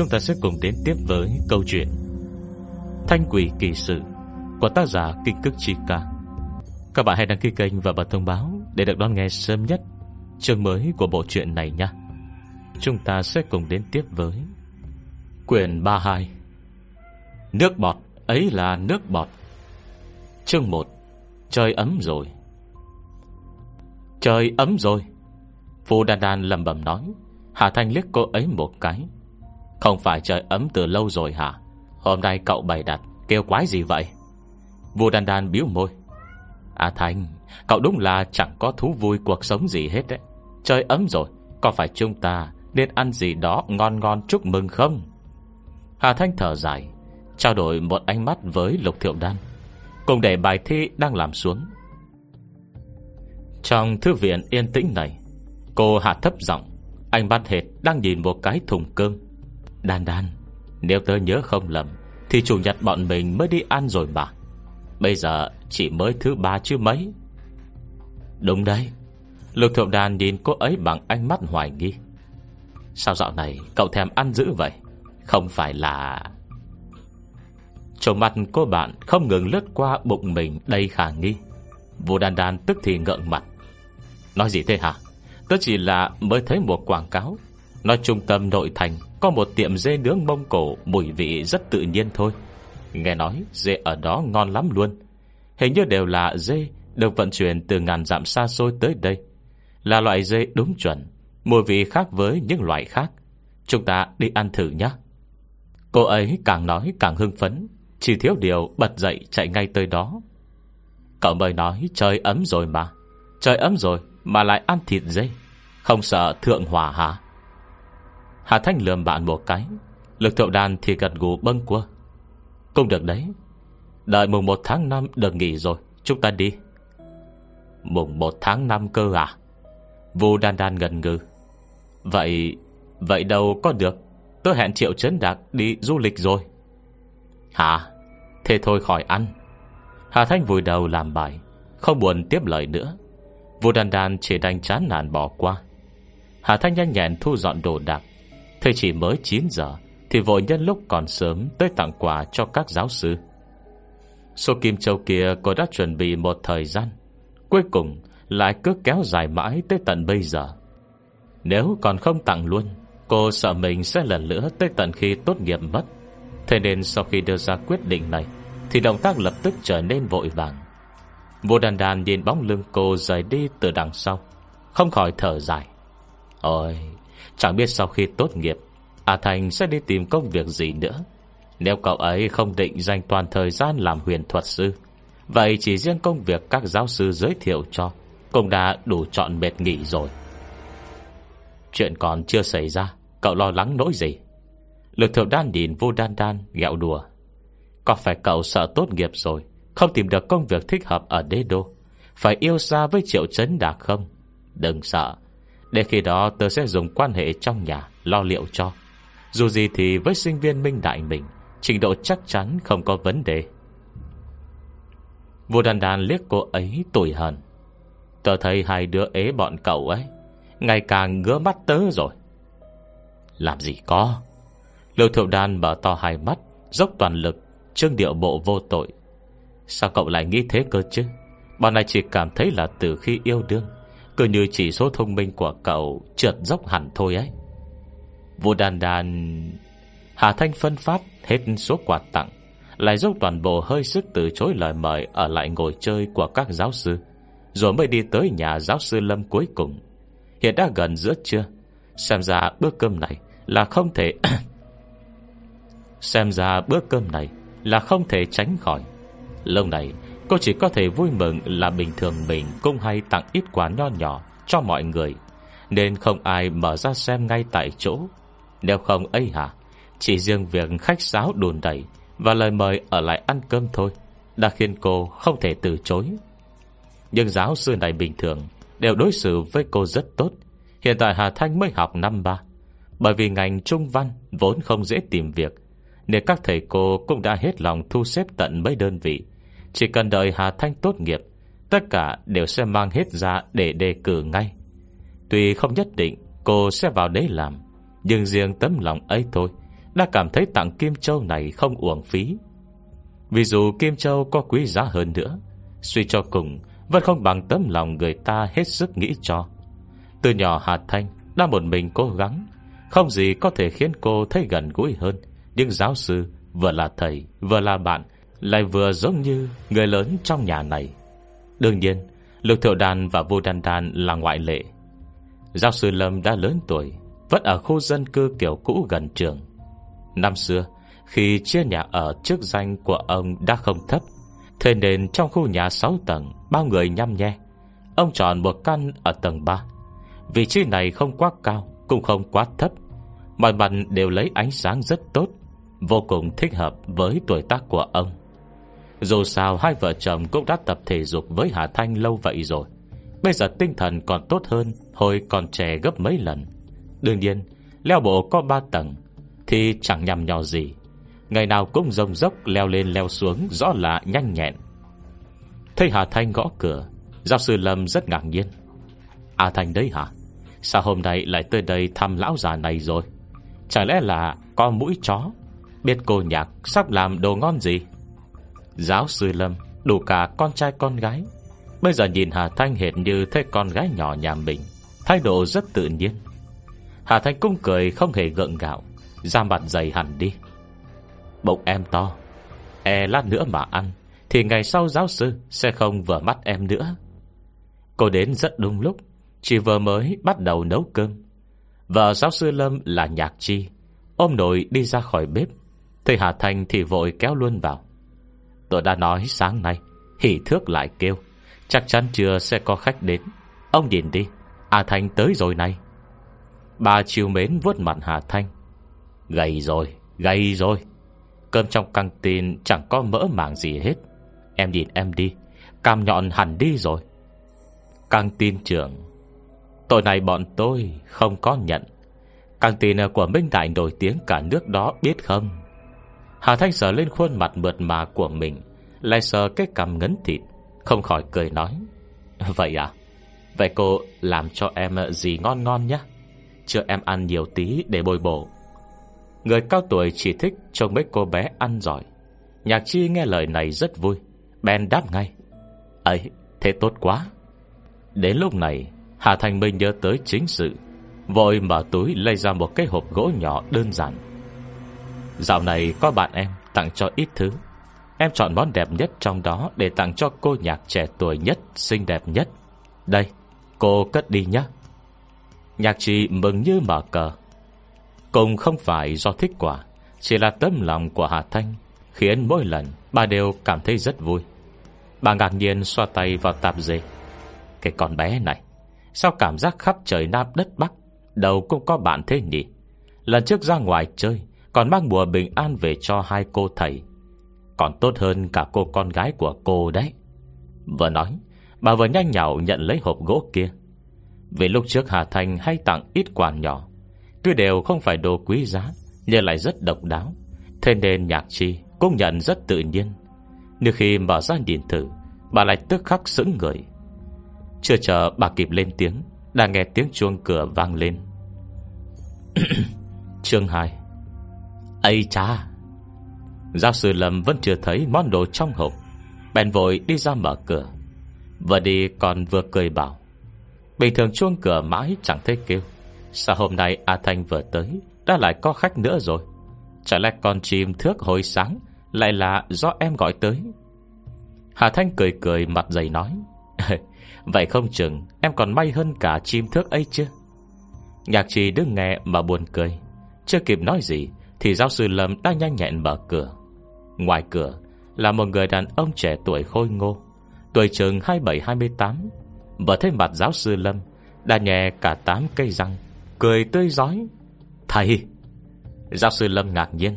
chúng ta sẽ cùng đến tiếp với câu chuyện Thanh quỷ kỳ sự Của tác giả Kinh Cức Chi Ca. Các bạn hãy đăng ký kênh và bật thông báo Để được đón nghe sớm nhất Chương mới của bộ truyện này nhé Chúng ta sẽ cùng đến tiếp với Quyển 32 Nước bọt, ấy là nước bọt. Chương 1 Trời ấm rồi. Trời ấm rồi. Phu Đan Đan lầm bầm nói, Hà Thanh liếc cô ấy một cái. Không phải trời ấm từ lâu rồi hả? Hôm nay cậu bày đặt Kêu quái gì vậy? Vua Đan Đan biếu môi. À Thanh Cậu đúng là chẳng có thú vui cuộc sống gì hết đấy. Trời ấm rồi, Có phải chúng ta nên ăn gì đó ngon ngon chúc mừng không? Hà Thanh thở dài, Trao đổi một ánh mắt với Lục Thiệu Đan. Cùng để bài thi đang làm xuống. Trong thư viện yên tĩnh này, Cô hạ thấp giọng Anh mắt hệt đang nhìn một cái thùng cơm. Đan đan, Nếu tớ nhớ không lầm, Thì chủ nhật bọn mình mới đi ăn rồi mà. Bây giờ chỉ mới thứ ba chứ mấy? Đúng đấy. Lục thượng đàn nhìn cô ấy bằng ánh mắt hoài nghi. Sao dạo này cậu thèm ăn dữ vậy? Không phải là Trong mặt cô bạn không ngừng lướt qua bụng mình đầy khả nghi. Vũ đàn đàn tức thì ngợn mặt. Nói gì thế hả? Tớ chỉ là mới thấy một quảng cáo. Nói trung tâm nội thành. Có một tiệm dê nướng Mông Cổ, Mùi vị rất tự nhiên thôi. Nghe nói, dê ở đó ngon lắm luôn. Hình như đều là dê Được vận chuyển từ ngàn dặm xa xôi tới đây. Là loại dê đúng chuẩn, Mùi vị khác với những loại khác. Chúng ta đi ăn thử nhé Cô ấy càng nói càng hưng phấn, Chỉ thiếu điều bật dậy chạy ngay tới đó. Cậu mới nói, trời ấm rồi mà, Trời ấm rồi mà lại ăn thịt dê. Không sợ thượng hỏa hả? Hà Thanh lườm bạn một cái. Lực thượng đàn thì gật gù bâng quơ. Cũng được đấy. Đợi mùng 1 tháng 5 được nghỉ rồi, Chúng ta đi. Mùng 1 tháng 5 cơ à? Vu đan đan ngần ngừ. Vậy Vậy đâu có được. Tôi hẹn Triệu Trấn Đạc đi du lịch rồi. Hả? Thế thôi khỏi ăn. Hà Thanh vùi đầu làm bài, Không buồn tiếp lời nữa. Vu đan đan chỉ đành chán nản bỏ qua. Hà Thanh nhanh nhẹn thu dọn đồ đạc. Thế chỉ mới 9 giờ, Thì vội nhân lúc còn sớm Tới tặng quà cho các giáo sư. Số Kim Châu kia cô đã chuẩn bị một thời gian, Cuối cùng Lại cứ kéo dài mãi tới tận bây giờ. Nếu còn không tặng luôn, Cô sợ mình sẽ lần nữa Tới tận khi tốt nghiệp mất. Thế nên sau khi đưa ra quyết định này, Thì động tác lập tức trở nên vội vàng. Vô đàn đàn nhìn bóng lưng cô rời đi từ đằng sau, Không khỏi thở dài. Ôi Chẳng biết sau khi tốt nghiệp, A Thành sẽ đi tìm công việc gì nữa. Nếu cậu ấy không định dành toàn thời gian làm huyền thuật sư, Vậy chỉ riêng công việc các giáo sư giới thiệu cho Cũng đã đủ chọn mệt nghỉ rồi. Chuyện còn chưa xảy ra, Cậu lo lắng nỗi gì? Lực thượng đan nhìn vô đan đan, gẹo đùa. Có phải cậu sợ tốt nghiệp rồi, Không tìm được công việc thích hợp ở đế đô, Phải yêu xa với triệu chấn đạc không? Đừng sợ để khi đó tớ sẽ dùng quan hệ trong nhà Lo liệu cho. Dù gì thì với sinh viên minh đại mình, Trình độ chắc chắn không có vấn đề. Vua đàn đàn liếc cô ấy tủi hờn. Tớ thấy hai đứa ế bọn cậu ấy, Ngày càng ngứa mắt tớ rồi. Làm gì có? Lưu thiệu đàn mở to hai mắt, Dốc toàn lực, Trương điệu bộ vô tội. Sao cậu lại nghĩ thế cơ chứ? Bọn này chỉ cảm thấy là từ khi yêu đương cứ như chỉ số thông minh của cậu Trượt dốc hẳn thôi ấy. Vô đàn đàn Hà Thanh phân phát hết số quà tặng, Lại dốc toàn bộ hơi sức từ chối lời mời Ở lại ngồi chơi của các giáo sư, Rồi mới đi tới nhà giáo sư Lâm cuối cùng. Hiện đã gần giữa trưa, Xem ra bữa cơm này Là không thể Xem ra bữa cơm này Là không thể tránh khỏi. Lâu này Cô chỉ có thể vui mừng là bình thường mình cũng hay tặng ít quà nho nhỏ cho mọi người, nên không ai mở ra xem ngay tại chỗ. Nếu không ấy hả, chỉ riêng việc khách sáo đùn đẩy và lời mời ở lại ăn cơm thôi đã khiến cô không thể từ chối. Nhưng giáo sư này bình thường đều đối xử với cô rất tốt. Hiện tại Hà Thanh mới học năm ba. Bởi vì ngành trung văn vốn không dễ tìm việc, nên các thầy cô cũng đã hết lòng thu xếp tận mấy đơn vị chỉ cần đợi Hà Thanh tốt nghiệp, Tất cả đều sẽ mang hết ra để đề cử ngay. Tuy không nhất định Cô sẽ vào đấy làm, Nhưng riêng tấm lòng ấy thôi Đã cảm thấy tặng Kim Châu này không uổng phí. Vì dù Kim Châu có quý giá hơn nữa, Suy cho cùng Vẫn không bằng tấm lòng người ta hết sức nghĩ cho. Từ nhỏ Hà Thanh Đã một mình cố gắng, Không gì có thể khiến cô thấy gần gũi hơn. Nhưng giáo sư Vừa là thầy, Vừa là bạn lại vừa giống như người lớn trong nhà này. Đương nhiên, Lục Thiệu Đàn và Vô Đan Đàn là ngoại lệ. Giáo sư Lâm đã lớn tuổi, Vẫn ở khu dân cư kiểu cũ gần trường. Năm xưa, Khi chia nhà ở trước danh của ông đã không thấp, Thế nên trong khu nhà 6 tầng, Bao người nhăm nhe. Ông chọn một căn ở tầng 3 Vị trí này không quá cao, Cũng không quá thấp. Mọi mặt đều lấy ánh sáng rất tốt, Vô cùng thích hợp với tuổi tác của ông. Dù sao, hai vợ chồng cũng đã tập thể dục với Hà Thanh lâu vậy rồi. Bây giờ tinh thần còn tốt hơn, Hồi còn trẻ gấp mấy lần. Đương nhiên, Leo bộ có ba tầng, Thì chẳng nhằm nhò gì. Ngày nào cũng rông dốc leo lên leo xuống, Rõ là nhanh nhẹn. Thấy Hà Thanh gõ cửa, Giáo sư Lâm rất ngạc nhiên. À Thanh đấy hả? Sao hôm nay lại tới đây thăm lão già này rồi? Chẳng lẽ là con mũi chó? Biết cô nhạc sắp làm đồ ngon gì? Giáo sư Lâm, Đủ cả con trai con gái. Bây giờ nhìn Hà Thanh hệt như thấy con gái nhỏ nhà mình, Thái độ rất tự nhiên. Hà Thanh cũng cười không hề gượng gạo, Da mặt dày hẳn đi. Bụng em to E lát nữa mà ăn, Thì ngày sau giáo sư sẽ không vừa mắt em nữa. Cô đến rất đúng lúc Chỉ vừa mới bắt đầu nấu cơm. Vợ giáo sư Lâm là Nhạc Chi, Ôm nồi đi ra khỏi bếp. Thầy Hà Thanh thì vội kéo luôn vào. Tôi đã nói sáng nay. Hỷ thước lại kêu Chắc chắn chưa sẽ có khách đến. Ông nhìn đi A Thanh tới rồi này. Bà chiều mến vuốt mặt Hà Thanh Gầy rồi, gầy rồi. Cơm trong căng tin chẳng có mỡ màng gì hết. Em nhìn em đi Cam nhọn hẳn đi rồi. Căng tin trưởng Tội này bọn tôi không có nhận. Căng tin của Minh Đại nổi tiếng cả nước đó biết không? Hà Thanh sờ lên khuôn mặt mượt mà của mình, Lại sờ cái cằm ngấn thịt, Không khỏi cười nói, Vậy à? Vậy cô làm cho em gì ngon ngon nhé Chưa em ăn nhiều tí để bồi bổ. Người cao tuổi chỉ thích trông mấy cô bé ăn giỏi. Nhạc chi nghe lời này rất vui Ben đáp ngay, ấy, thế tốt quá. Đến lúc này, Hà Thành Minh nhớ tới chính sự, Vội mở túi lấy ra một cái hộp gỗ nhỏ đơn giản. Dạo này có bạn em tặng cho ít thứ. Em chọn món đẹp nhất trong đó Để tặng cho cô nhạc trẻ tuổi nhất, Xinh đẹp nhất. Đây, cô cất đi nhé. Nhạc chị mừng như mở cờ. Cùng không phải do thích quả, Chỉ là tấm lòng của Hà Thanh, Khiến mỗi lần bà đều cảm thấy rất vui. Bà ngạc nhiên xoa tay vào tạp dề. Cái con bé này, Sao cảm giác khắp trời Nam đất Bắc Đầu cũng có bạn thế nhỉ? Lần trước ra ngoài chơi còn mang bùa bình an về cho hai cô thầy. Còn tốt hơn cả cô con gái của cô đấy. Vừa nói, Bà vừa nhanh nhạo nhận lấy hộp gỗ kia. Vì lúc trước Hà Thành hay tặng ít quà nhỏ Tuy đều không phải đồ quý giá, Nhưng lại rất độc đáo. Thế nên nhạc chi cũng nhận rất tự nhiên. Nhưng khi mở ra nhìn thử, Bà lại tức khắc sững người. Chưa chờ bà kịp lên tiếng, Đã nghe tiếng chuông cửa vang lên. Chương 2 Ây cha Giáo sư Lâm vẫn chưa thấy món đồ trong hộp. Bèn vội đi ra mở cửa. Vừa đi còn vừa cười bảo. Bình thường chuông cửa mãi chẳng thấy kêu. Sao hôm nay A Thanh vừa tới, Đã lại có khách nữa rồi? Chả lẽ con chim thước hồi sáng Lại là do em gọi tới? Hà Thanh cười cười mặt dày nói. Vậy không chừng Em còn may hơn cả chim thước ấy chứ? Nhạc trì đứng nghe mà buồn cười. Chưa kịp nói gì thì giáo sư Lâm đã nhanh nhẹn mở cửa. Ngoài cửa Là một người đàn ông trẻ tuổi khôi ngô, Tuổi chừng 27-28 Vừa thấy mặt giáo sư Lâm, Đã nhẹ cả tám cây răng, Cười tươi giói Thầy! Giáo sư Lâm ngạc nhiên.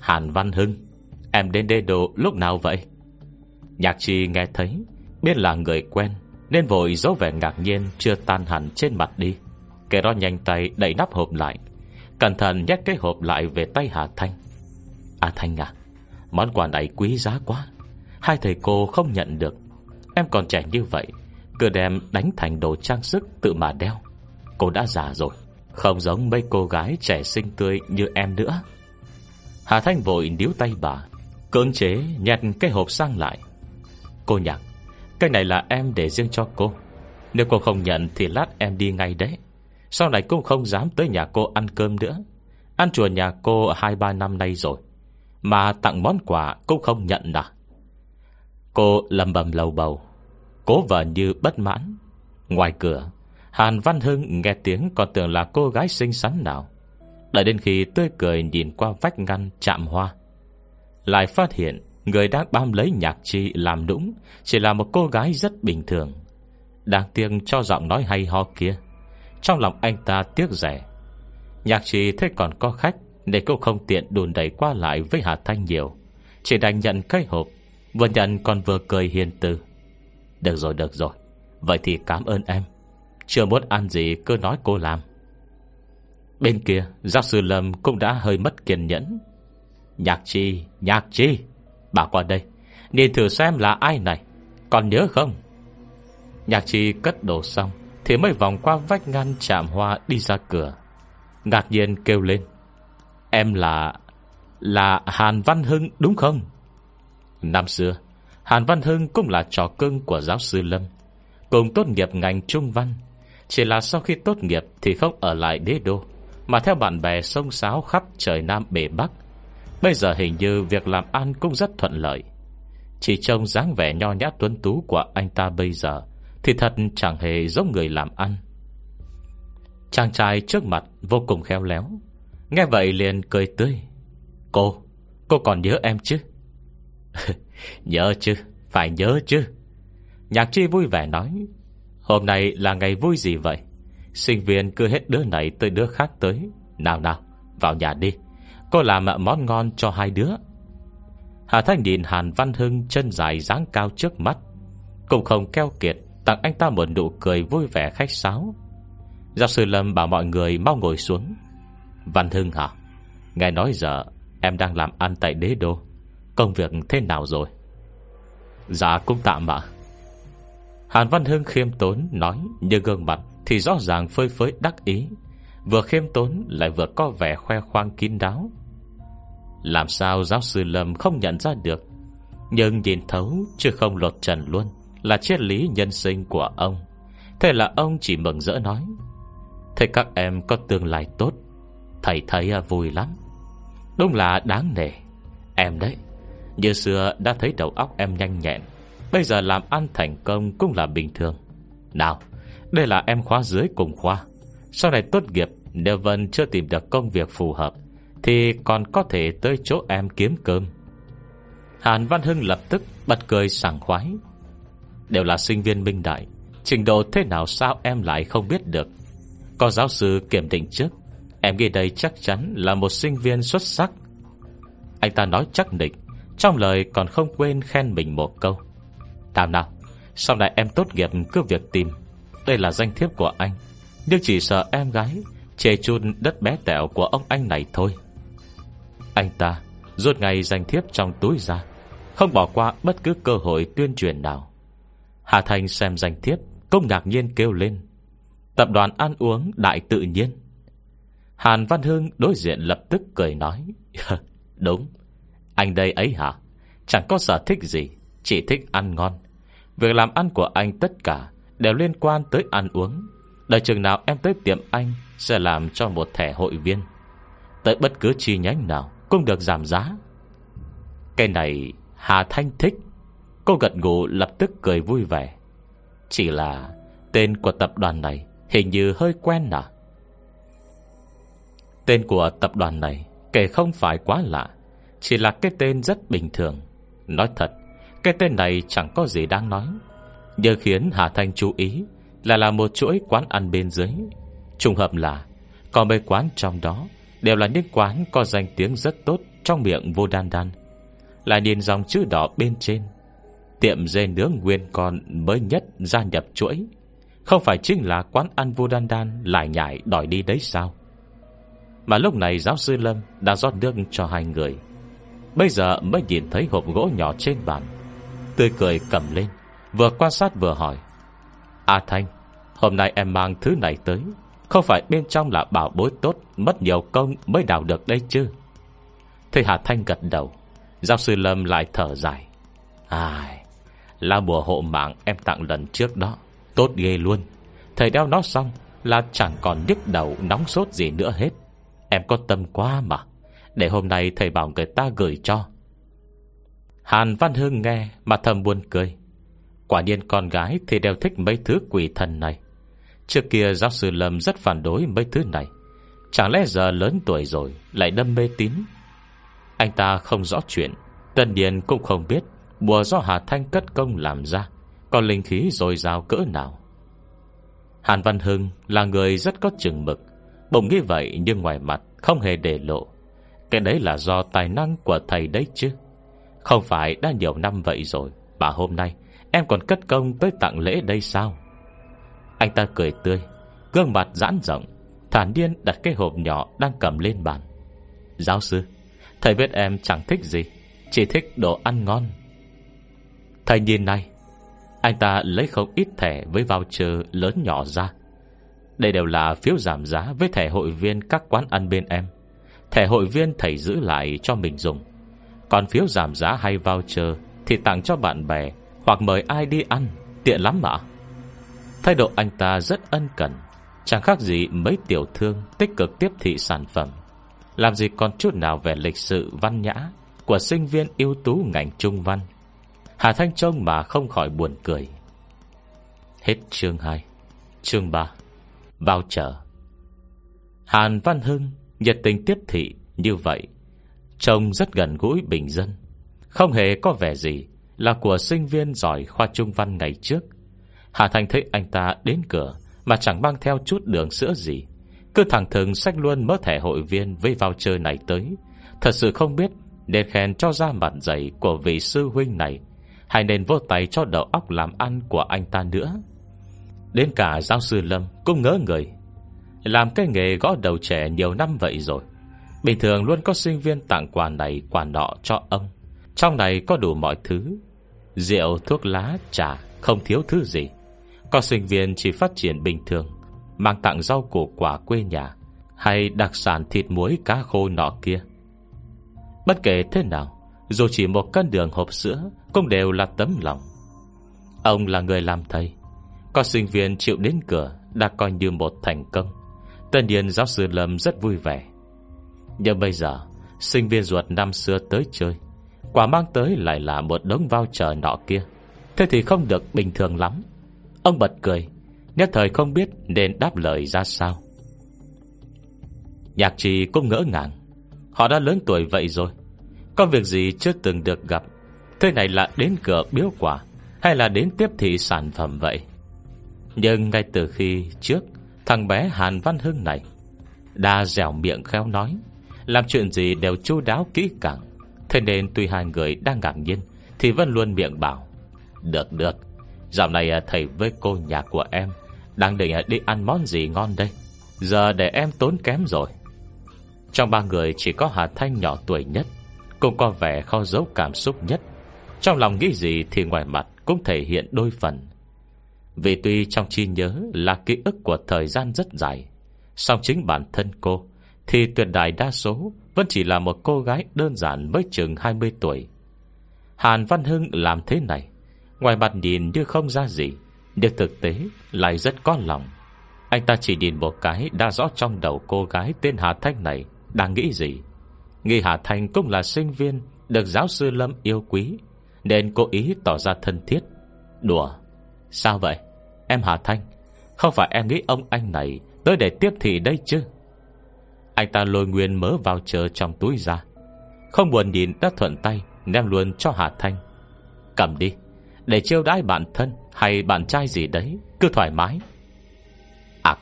Hàn Văn Hưng, Em đến đê đồ lúc nào vậy? Nhạc trì nghe thấy, Biết là người quen, Nên vội dấu vẻ ngạc nhiên Chưa tan hẳn trên mặt đi. Kẻ đó nhanh tay đẩy nắp hộp lại Cẩn thận nhét cái hộp lại về tay Hà Thanh. À Thanh à Món quà này quý giá quá. Hai thầy cô không nhận được. Em còn trẻ như vậy, Cứ đem đánh thành đồ trang sức tự mà đeo. Cô đã già rồi, Không giống mấy cô gái trẻ xinh tươi như em nữa. Hà Thanh vội níu tay bà, Cưỡng chế nhặt cái hộp sang lại. Cô nhạc, Cái này là em để riêng cho cô. Nếu cô không nhận thì lát em đi ngay đấy. Sau này cũng không dám tới nhà cô ăn cơm nữa. Ăn chùa nhà cô 2-3 năm nay rồi Mà tặng món quà cũng không nhận à. Cô lầm bầm lầu bầu Cố vợ như bất mãn. Ngoài cửa Hàn Văn Hưng nghe tiếng còn tưởng là cô gái xinh xắn nào. Đợi đến khi tươi cười nhìn qua vách ngăn chạm hoa Lại phát hiện Người đang bám lấy nhạc chi làm đúng, Chỉ là một cô gái rất bình thường Đang tiếc cho giọng nói hay ho kia. Trong lòng anh ta tiếc rẻ. Nhạc trì thế còn có khách, Để cô không tiện đùn đẩy qua lại với Hà Thanh nhiều. Chỉ đành nhận cái hộp, Vừa nhận còn vừa cười hiền từ. Được rồi được rồi, Vậy thì cảm ơn em. Chưa muốn ăn gì, cứ nói cô làm. Bên kia, Giáo sư Lâm cũng đã hơi mất kiên nhẫn. Nhạc chi Nhạc chi Bà qua đây, Nhìn thử xem là ai này, Còn nhớ không? Nhạc chi cất đồ xong. Thì mới vòng qua vách ngăn chạm hoa đi ra cửa. Ngạc nhiên kêu lên. Em là Là Hàn Văn Hưng, đúng không? Năm xưa, Hàn Văn Hưng cũng là trò cưng của giáo sư Lâm. Cùng tốt nghiệp ngành trung văn. Chỉ là sau khi tốt nghiệp Thì không ở lại đế đô, Mà theo bạn bè sông sáo khắp trời Nam bể Bắc. Bây giờ hình như việc làm ăn cũng rất thuận lợi. Chỉ trông dáng vẻ nho nhã tuấn tú của anh ta bây giờ thì thật chẳng hề giống người làm ăn. Chàng trai trước mặt vô cùng khéo léo. Nghe vậy liền cười tươi. Cô, cô còn nhớ em chứ? Nhớ chứ Phải nhớ chứ. Nhạc chi vui vẻ nói. Hôm nay là ngày vui gì vậy? Sinh viên cứ hết đứa này tới đứa khác tới. Nào nào vào nhà đi. Cô làm món ngon cho hai đứa. Hà Thanh nhìn Hàn Văn Hưng Chân dài dáng cao trước mắt. Cũng không keo kiệt Tặng anh ta một nụ cười vui vẻ khách sáo. Giáo sư Lâm bảo mọi người mau ngồi xuống. Văn Hưng hả? Nghe nói giờ em đang làm ăn tại đế đô. Công việc thế nào rồi? Dạ cũng tạm ạ. Hàn Văn Hưng khiêm tốn nói Như gương mặt thì rõ ràng phơi phới đắc ý. Vừa khiêm tốn lại vừa có vẻ khoe khoang kín đáo. Làm sao giáo sư Lâm không nhận ra được? Nhưng nhìn thấu Chứ không lột trần luôn. Là triết lý nhân sinh của ông. Thế là ông chỉ mừng rỡ nói, Thế các em có tương lai tốt, Thầy thấy à, vui lắm. Đúng là đáng nể. Em đấy, Như xưa đã thấy đầu óc em nhanh nhẹn, Bây giờ làm ăn thành công cũng là bình thường. Nào, Đây là em khóa dưới cùng khoa. Sau này tốt nghiệp, Nếu vẫn chưa tìm được công việc phù hợp, Thì còn có thể tới chỗ em kiếm cơm. Hàn Văn Hưng lập tức bật cười sảng khoái. Đều là sinh viên minh đại. Trình độ thế nào sao em lại không biết được? Có giáo sư kiểm định trước. Em nghĩ đây chắc chắn là một sinh viên xuất sắc. Anh ta nói chắc định Trong lời còn không quên khen mình một câu. Tạm nào, Sau này em tốt nghiệp cứ việc tìm. Đây là danh thiếp của anh, Nhưng chỉ sợ em gái Chê chun đất bé tẹo của ông anh này thôi. Anh ta Rút ngay danh thiếp trong túi ra, Không bỏ qua bất cứ cơ hội tuyên truyền nào. Hà Thành xem danh thiếp Công ngạc nhiên kêu lên. Tập đoàn ăn uống đại tự nhiên. Hàn Văn Hưng đối diện lập tức cười nói Đúng. Anh đây ấy hả? Chẳng có sở thích gì, Chỉ thích ăn ngon. Việc làm ăn của anh tất cả Đều liên quan tới ăn uống. Đợi chừng nào em tới tiệm anh Sẽ làm cho một thẻ hội viên. Tới bất cứ chi nhánh nào Cũng được giảm giá. Cái này Hà Thanh thích. Cô gật gù lập tức cười vui vẻ. Chỉ là Tên của tập đoàn này Hình như hơi quen à Tên của tập đoàn này Kể không phải quá lạ, Chỉ là cái tên rất bình thường. Nói thật, Cái tên này chẳng có gì đáng nói, Nhưng khiến Hà Thanh chú ý Là là một chuỗi quán ăn bên dưới. Trùng hợp là, Có mấy quán trong đó Đều là những quán có danh tiếng rất tốt Trong miệng vô đan đan. Là nhìn dòng chữ đỏ bên trên Tiệm dê nướng nguyên con mới nhất gia nhập chuỗi. Không phải chính là quán ăn vô đan đan Lại nhảy đòi đi đấy sao? Mà lúc này giáo sư Lâm Đã rót nước cho hai người. Bây giờ mới nhìn thấy hộp gỗ nhỏ trên bàn. Tươi cười cầm lên, Vừa quan sát vừa hỏi. A Thanh, Hôm nay em mang thứ này tới. Không phải bên trong là bảo bối tốt, Mất nhiều công mới đào được đây chứ? Thầy Hà Thanh gật đầu. Giáo sư Lâm lại thở dài. Ai là bùa hộ mạng em tặng lần trước đó. Tốt ghê luôn. Thầy đeo nó xong Là chẳng còn nhức đầu, nóng sốt gì nữa hết. Em có tâm quá mà. Để hôm nay thầy bảo người ta gửi cho. Hàn Văn Hương nghe Mà thầm buồn cười. Quả nhiên con gái thì đều thích mấy thứ quỷ thần này. Trước kia giáo sư Lâm rất phản đối mấy thứ này. Chẳng lẽ giờ lớn tuổi rồi Lại đâm mê tín? Anh ta không rõ chuyện Tân Điền cũng không biết. Bùa do Hà Thanh cất công làm ra, Còn linh khí dồi dào cỡ nào. Hàn Văn Hưng là người rất có chừng mực, Bỗng nghĩ vậy nhưng ngoài mặt Không hề để lộ. Cái đấy là do tài năng của thầy đấy chứ. Không phải đã nhiều năm vậy rồi, Mà hôm nay Em còn cất công tới tặng lễ đây sao? Anh ta cười tươi, Gương mặt giãn rộng, Thản điên đặt cái hộp nhỏ đang cầm lên bàn. Giáo sư, Thầy biết em chẳng thích gì, Chỉ thích đồ ăn ngon. Thầy nhìn này, Anh ta lấy không ít thẻ với voucher lớn nhỏ ra. Đây đều là phiếu giảm giá Với thẻ hội viên các quán ăn bên em. Thẻ hội viên thầy giữ lại cho mình dùng. Còn phiếu giảm giá hay voucher Thì tặng cho bạn bè Hoặc mời ai đi ăn, Tiện lắm mà. Thái độ anh ta rất ân cần, Chẳng khác gì mấy tiểu thương Tích cực tiếp thị sản phẩm. Làm gì còn chút nào về lịch sự văn nhã Của sinh viên ưu tú ngành trung văn. Hà Thanh trông mà không khỏi buồn cười. Hết chương 2 Chương 3 Vào chợ. Hàn Văn Hưng nhiệt tình tiếp thị như vậy. Trông rất gần gũi bình dân. Không hề có vẻ gì Là của sinh viên giỏi khoa trung văn ngày trước. Hà Thanh thấy anh ta đến cửa Mà chẳng mang theo chút đường sữa gì. Cứ thẳng thừng sách luôn mớ thẻ hội viên Với voucher này tới. Thật sự không biết Để khen cho ra mặt dày của vị sư huynh này hay nên vô tay cho đầu óc làm ăn của anh ta nữa. Đến cả giáo sư Lâm Cũng ngỡ người. Làm cái nghề gõ đầu trẻ nhiều năm vậy rồi. Bình thường luôn có sinh viên tặng quà này quà nọ cho ông. Trong này có đủ mọi thứ. Rượu, thuốc lá, trà Không thiếu thứ gì. Có sinh viên chỉ phát triển bình thường Mang tặng rau củ quả quê nhà Hay đặc sản thịt muối cá khô nọ kia. Bất kể thế nào dù chỉ một cân đường hộp sữa cũng đều là tấm lòng. Ông là người làm thầy. Có sinh viên chịu đến cửa Đã coi như một thành công. Tất nhiên giáo sư Lâm rất vui vẻ. Nhưng bây giờ, Sinh viên ruột năm xưa tới chơi. Quả mang tới lại là một đống vào chờ nọ kia. Thế thì không được bình thường lắm. Ông bật cười, Nhất thời không biết nên đáp lời ra sao. Nhạc trì cũng ngỡ ngàng. Họ đã lớn tuổi vậy rồi. Có việc gì chưa từng được gặp? Thế này là đến cửa biếu quả, Hay là đến tiếp thị sản phẩm vậy? Nhưng ngay từ khi trước, Thằng bé Hàn Văn Hưng này Đa dẻo miệng khéo nói, Làm chuyện gì đều chu đáo kỹ càng. Thế nên tuy hai người đang ngạc nhiên, Thì vẫn luôn miệng bảo, Được được, Dạo này à, thầy với cô nhà của em Đang định à, đi ăn món gì ngon đây? Giờ để em tốn kém rồi. Trong ba người chỉ có Hà Thanh nhỏ tuổi nhất cũng có vẻ kho giấu cảm xúc nhất. Trong lòng nghĩ gì thì ngoài mặt Cũng thể hiện đôi phần. Vì tuy trong chi nhớ là ký ức của thời gian rất dài, song chính bản thân cô Thì tuyệt đại đa số Vẫn chỉ là một cô gái đơn giản mới chừng 20 tuổi. Hàn Văn Hưng làm thế này, Ngoài mặt nhìn như không ra gì, Nhưng thực tế lại rất có lòng. Anh ta chỉ nhìn một cái Đã rõ trong đầu cô gái tên Hà Thanh này Đang nghĩ gì nghi Hà Thanh cũng là sinh viên, Được giáo sư Lâm yêu quý, nên cố ý tỏ ra thân thiết. Đùa, Sao vậy? Em Hà Thanh Không phải em nghĩ ông anh này Tới để tiếp thị đây chứ? Anh ta lôi nguyên mớ vào chờ trong túi ra. Không buồn nhìn đã thuận tay, Ném luôn cho Hà Thanh Cầm đi, Để chiêu đãi bạn thân Hay bạn trai gì đấy, Cứ thoải mái. À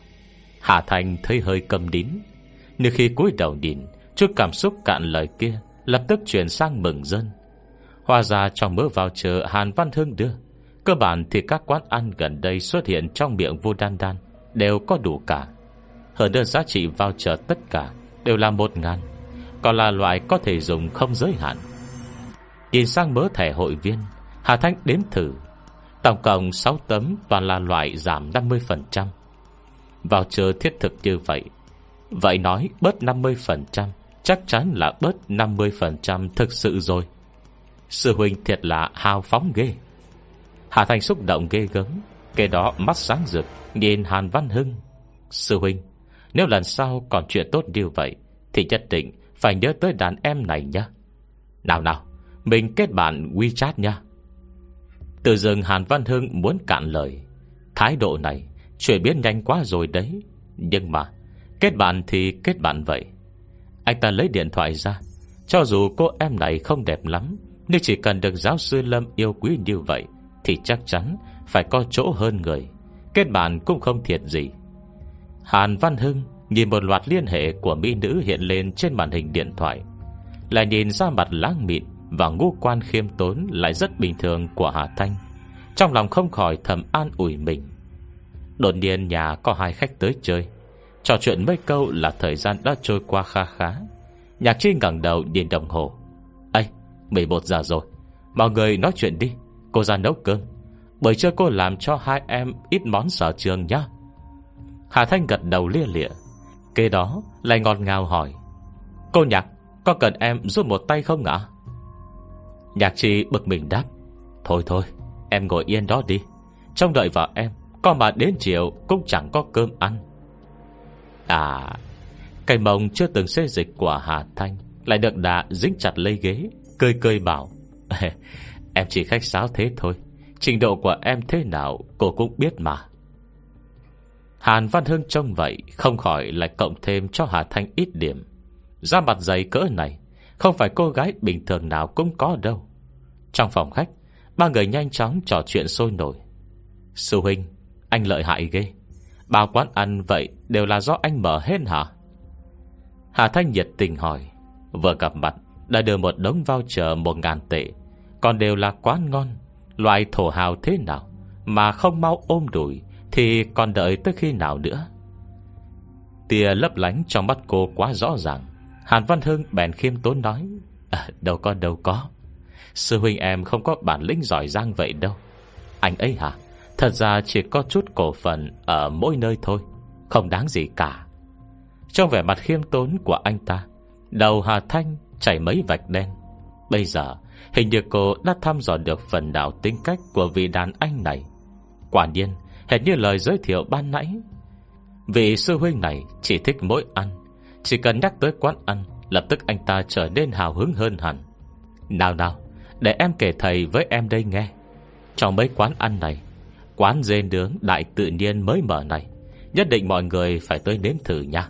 Hà Thanh thấy hơi cầm đín Nhưng khi cúi đầu nhìn Chút cảm xúc cạn lời kia Lập tức chuyển sang mừng dân hòa ra trong mớ vào chợ Hàn Văn Hưng đưa. Cơ bản thì các quán ăn gần đây xuất hiện trong miệng vô đan đan Đều có đủ cả. Hơn đơn giá trị vào chợ tất cả Đều là một ngàn, Còn là loại có thể dùng không giới hạn. Nhìn sang mớ thẻ hội viên, Hà Thanh đếm thử. Tổng cộng 6 tấm toàn là loại giảm 50% Vào chợ thiết thực như vậy Vậy nói bớt 50% Chắc chắn là bớt 50% thực sự rồi. Sư huynh thiệt là hào phóng ghê. Hà Thành xúc động ghê gớm Kế đó mắt sáng rực, Nhìn Hàn Văn Hưng. Sư huynh, Nếu lần sau còn chuyện tốt như vậy, Thì nhất định phải nhớ tới đàn em này nhé Nào nào, Mình kết bạn WeChat nha. Từ rừng Hàn Văn Hưng muốn cạn lời. Thái độ này Chuyển biến nhanh quá rồi đấy. Nhưng mà, Kết bạn thì kết bạn vậy. Anh ta lấy điện thoại ra. Cho dù cô em này không đẹp lắm, Nhưng chỉ cần được giáo sư Lâm yêu quý như vậy, Thì chắc chắn Phải có chỗ hơn người. Kết bạn cũng không thiệt gì. Hàn Văn Hưng Nhìn một loạt liên hệ của mỹ nữ hiện lên trên màn hình điện thoại. Lại nhìn ra mặt lãng mịn Và ngũ quan khiêm tốn Lại rất bình thường của Hà Thanh. Trong lòng không khỏi thầm an ủi mình. Đột nhiên nhà có hai khách tới chơi. Trò chuyện mấy câu là thời gian đã trôi qua kha khá. Nhạc chi ngẩng đầu nhìn đồng hồ. Ây 11 giờ rồi. Mọi người nói chuyện đi, Cô ra nấu cơm. Bởi chưa cô làm cho hai em ít món sở trường nhá. Hà Thanh gật đầu lia lịa. Kế đó lại ngọt ngào hỏi. Cô Nhạc, Có cần em giúp một tay không ạ? Nhạc chi bực mình đáp. Thôi thôi, em ngồi yên đó đi. Trong đợi vợ em, Có mà đến chiều cũng chẳng có cơm ăn. À Cái mông chưa từng xê dịch của Hà Thanh Lại được đà dính chặt lấy ghế, Cười cười bảo, Em chỉ khách sáo thế thôi, Trình độ của em thế nào Cô cũng biết mà. Hàn Văn Hưng trông vậy Không khỏi lại cộng thêm cho Hà Thanh ít điểm. Ra mặt dày cỡ này, Không phải cô gái bình thường nào cũng có đâu. Trong phòng khách, Ba người nhanh chóng trò chuyện sôi nổi. Sư huynh, Anh lợi hại ghê. Bao quán ăn vậy đều là do anh mở hết hả? Hà Thanh nhiệt tình hỏi. Vừa gặp mặt Đã đưa một đống voucher một ngàn tệ. Còn đều là quán ngon Loại thổ hào thế nào Mà không mau ôm đùi Thì còn đợi tới khi nào nữa? Tia lấp lánh trong mắt cô quá rõ ràng. Hàn Văn Hưng bèn khiêm tốn nói. À, Đâu có đâu có. Sư huynh em không có bản lĩnh giỏi giang vậy đâu. Anh ấy hả? Thật ra chỉ có chút cổ phần Ở mỗi nơi thôi, Không đáng gì cả. Trong vẻ mặt khiêm tốn của anh ta, Đầu Hà Thanh chảy mấy vạch đen. Bây giờ, Hình như cô đã thăm dò được phần nào tính cách Của vị đàn anh này. Quả nhiên, Hệt như lời giới thiệu ban nãy. Vị sư huynh này chỉ thích mỗi ăn, Chỉ cần nhắc tới quán ăn, Lập tức anh ta trở nên hào hứng hơn hẳn. Nào nào, Để em kể thầy với em đây nghe. Trong mấy quán ăn này Quán dê nướng đại tự nhiên mới mở này. Nhất định mọi người phải tới nếm thử nha.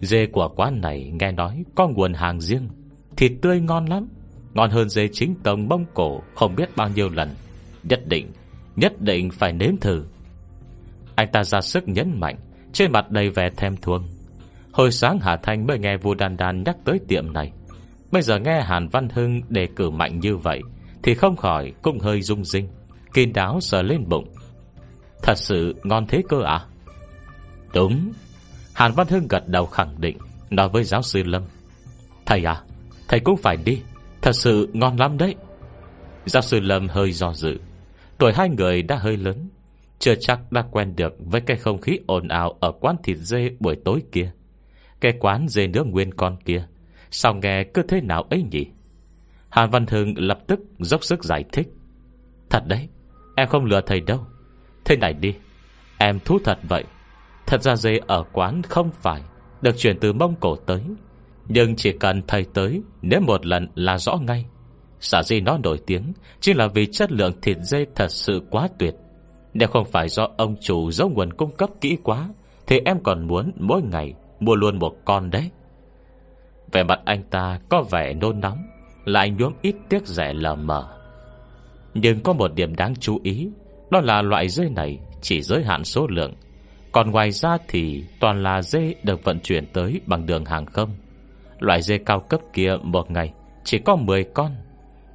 Dê của quán này nghe nói Có nguồn hàng riêng Thịt tươi ngon lắm. Ngon hơn dê chính tông Mông Cổ Không biết bao nhiêu lần. Nhất định, nhất định phải nếm thử. Anh ta ra sức nhấn mạnh Trên mặt đầy vẻ thèm thuông Hồi sáng Hà Thanh mới nghe vua Đan Đan nhắc tới tiệm này. Bây giờ nghe Hàn Văn Hưng đề cử mạnh như vậy Thì không khỏi cũng hơi rung rinh Kinh đáo sờ lên bụng. Thật sự ngon thế cơ à? Đúng. Hàn Văn Hưng gật đầu khẳng định, Nói với giáo sư Lâm. Thầy à Thầy cũng phải đi. Thật sự ngon lắm đấy. Giáo sư Lâm hơi do dự. Tuổi hai người đã hơi lớn. Chưa chắc đã quen được Với cái không khí ồn ào Ở quán thịt dê buổi tối kia. Cái quán dê nướng nguyên con kia. Sao nghe cứ thế nào ấy nhỉ? Hàn Văn Hưng lập tức dốc sức giải thích. Thật đấy, Em không lừa thầy đâu. Thế này đi, Em thú thật vậy. Thật ra dê ở quán không phải Được chuyển từ Mông Cổ tới. Nhưng chỉ cần thầy tới, Nếu một lần là rõ ngay. Xả dê nó nổi tiếng Chính là vì chất lượng thịt dê thật sự quá tuyệt. Nếu không phải do ông chủ Giống nguồn cung cấp kỹ quá, Thì em còn muốn mỗi ngày Mua luôn một con đấy. Về mặt anh ta có vẻ nôn nóng, Lại nhuốm ít tiếc rẻ lờ mờ. Nhưng có một điểm đáng chú ý đó là loại dê này chỉ giới hạn số lượng. Còn ngoài ra thì toàn là dê được vận chuyển tới bằng đường hàng không. Loại dê cao cấp kia một ngày chỉ có 10 con.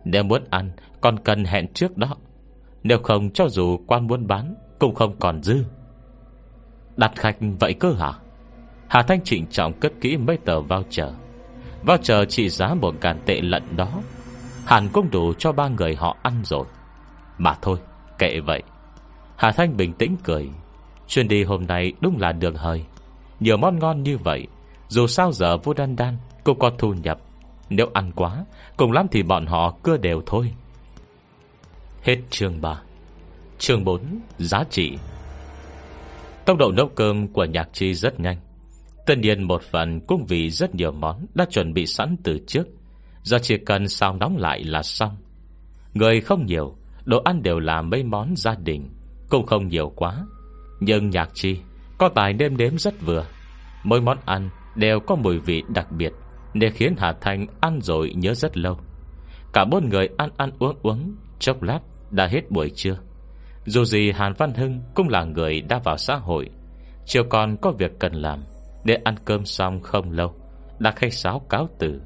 Nếu muốn ăn còn cần hẹn trước đó. Nếu không, cho dù quan muốn bán, Cũng không còn dư. Đặt khách vậy cơ hả? Hà Thanh trịnh trọng cất kỹ mấy tờ voucher. Voucher trị giá một ngàn tệ lận đó. Hẳn cũng đủ cho ba người họ ăn rồi. Mà thôi Kệ vậy. Hà Thanh bình tĩnh cười. Chuyên đi hôm nay đúng là đường hơi. Nhiều món ngon như vậy, Dù sao giờ vô đan đan Cũng có thu nhập. Nếu ăn quá, Cùng lắm thì bọn họ cưa đều thôi. Hết chương 3 Chương 4 Giá trị. Tốc độ nấu cơm của nhạc chi rất nhanh. Tất nhiên một phần cũng vì rất nhiều món Đã chuẩn bị sẵn từ trước. Giờ chỉ cần sao nóng lại là xong. Người không nhiều Đồ ăn đều là mấy món gia đình Cũng không nhiều quá. Nhưng nhạc chi Có tài nêm đếm rất vừa. Mỗi món ăn đều có mùi vị đặc biệt Để khiến Hà Thanh ăn rồi nhớ rất lâu. Cả bốn người ăn ăn uống uống Chốc lát đã hết buổi trưa. Dù gì Hàn Văn Hưng Cũng là người đã vào xã hội Chiều còn có việc cần làm Để ăn cơm xong không lâu Đã khai sáo cáo tử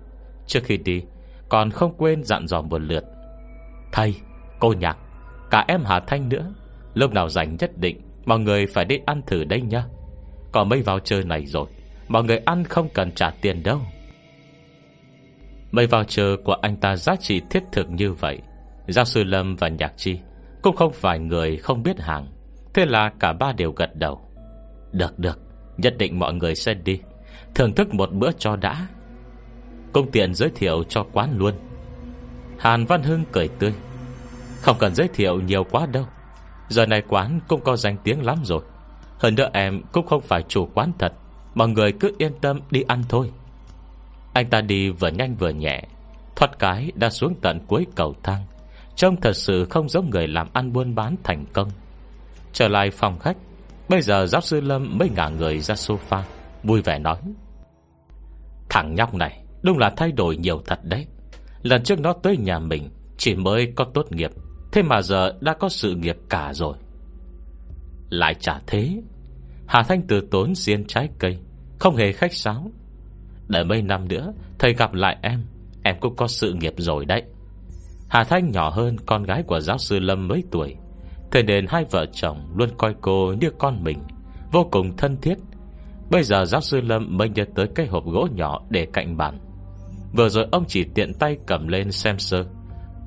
Trước khi đi Còn không quên dặn dò một lượt. Thầy, cô nhạc, Cả em Hà Thanh nữa. Lúc nào rảnh nhất định, Mọi người phải đi ăn thử đây nhá. Còn mấy vào chơi này rồi, Mọi người ăn không cần trả tiền đâu. Mấy vào chờ của anh ta giá trị thiết thực như vậy. Giáo sư Lâm và Nhạc Chi Cũng không phải người không biết hàng. Thế là cả ba đều gật đầu. Được được, Nhất định mọi người sẽ đi. Thưởng thức một bữa cho đã. Công tiện giới thiệu cho quán luôn. Hàn Văn Hưng cười tươi. Không cần giới thiệu nhiều quá đâu. Giờ này quán cũng có danh tiếng lắm rồi. Hơn nữa em cũng không phải chủ quán thật Mọi người cứ yên tâm đi ăn thôi. Anh ta đi vừa nhanh vừa nhẹ, Thoát cái đã xuống tận cuối cầu thang. Trông thật sự không giống người làm ăn buôn bán thành công. Trở lại phòng khách, Bây giờ giáo sư Lâm mới ngả người ra sofa, Vui vẻ nói. Thằng nhóc này, Đúng là thay đổi nhiều thật đấy. Lần trước nó tới nhà mình, Chỉ mới có tốt nghiệp. Thế mà giờ đã có sự nghiệp cả rồi. Lại chả thế. Hà Thanh từ tốn xiên trái cây, Không hề khách sáo. Đợi mấy năm nữa, Thầy gặp lại em Em cũng có sự nghiệp rồi đấy. Hà Thanh nhỏ hơn con gái của giáo sư Lâm mấy tuổi. Thế nên hai vợ chồng Luôn coi cô như con mình, Vô cùng thân thiết. Bây giờ giáo sư Lâm mới nhớ tới cái hộp gỗ nhỏ Để cạnh bàn. Vừa rồi ông chỉ tiện tay cầm lên xem sơ,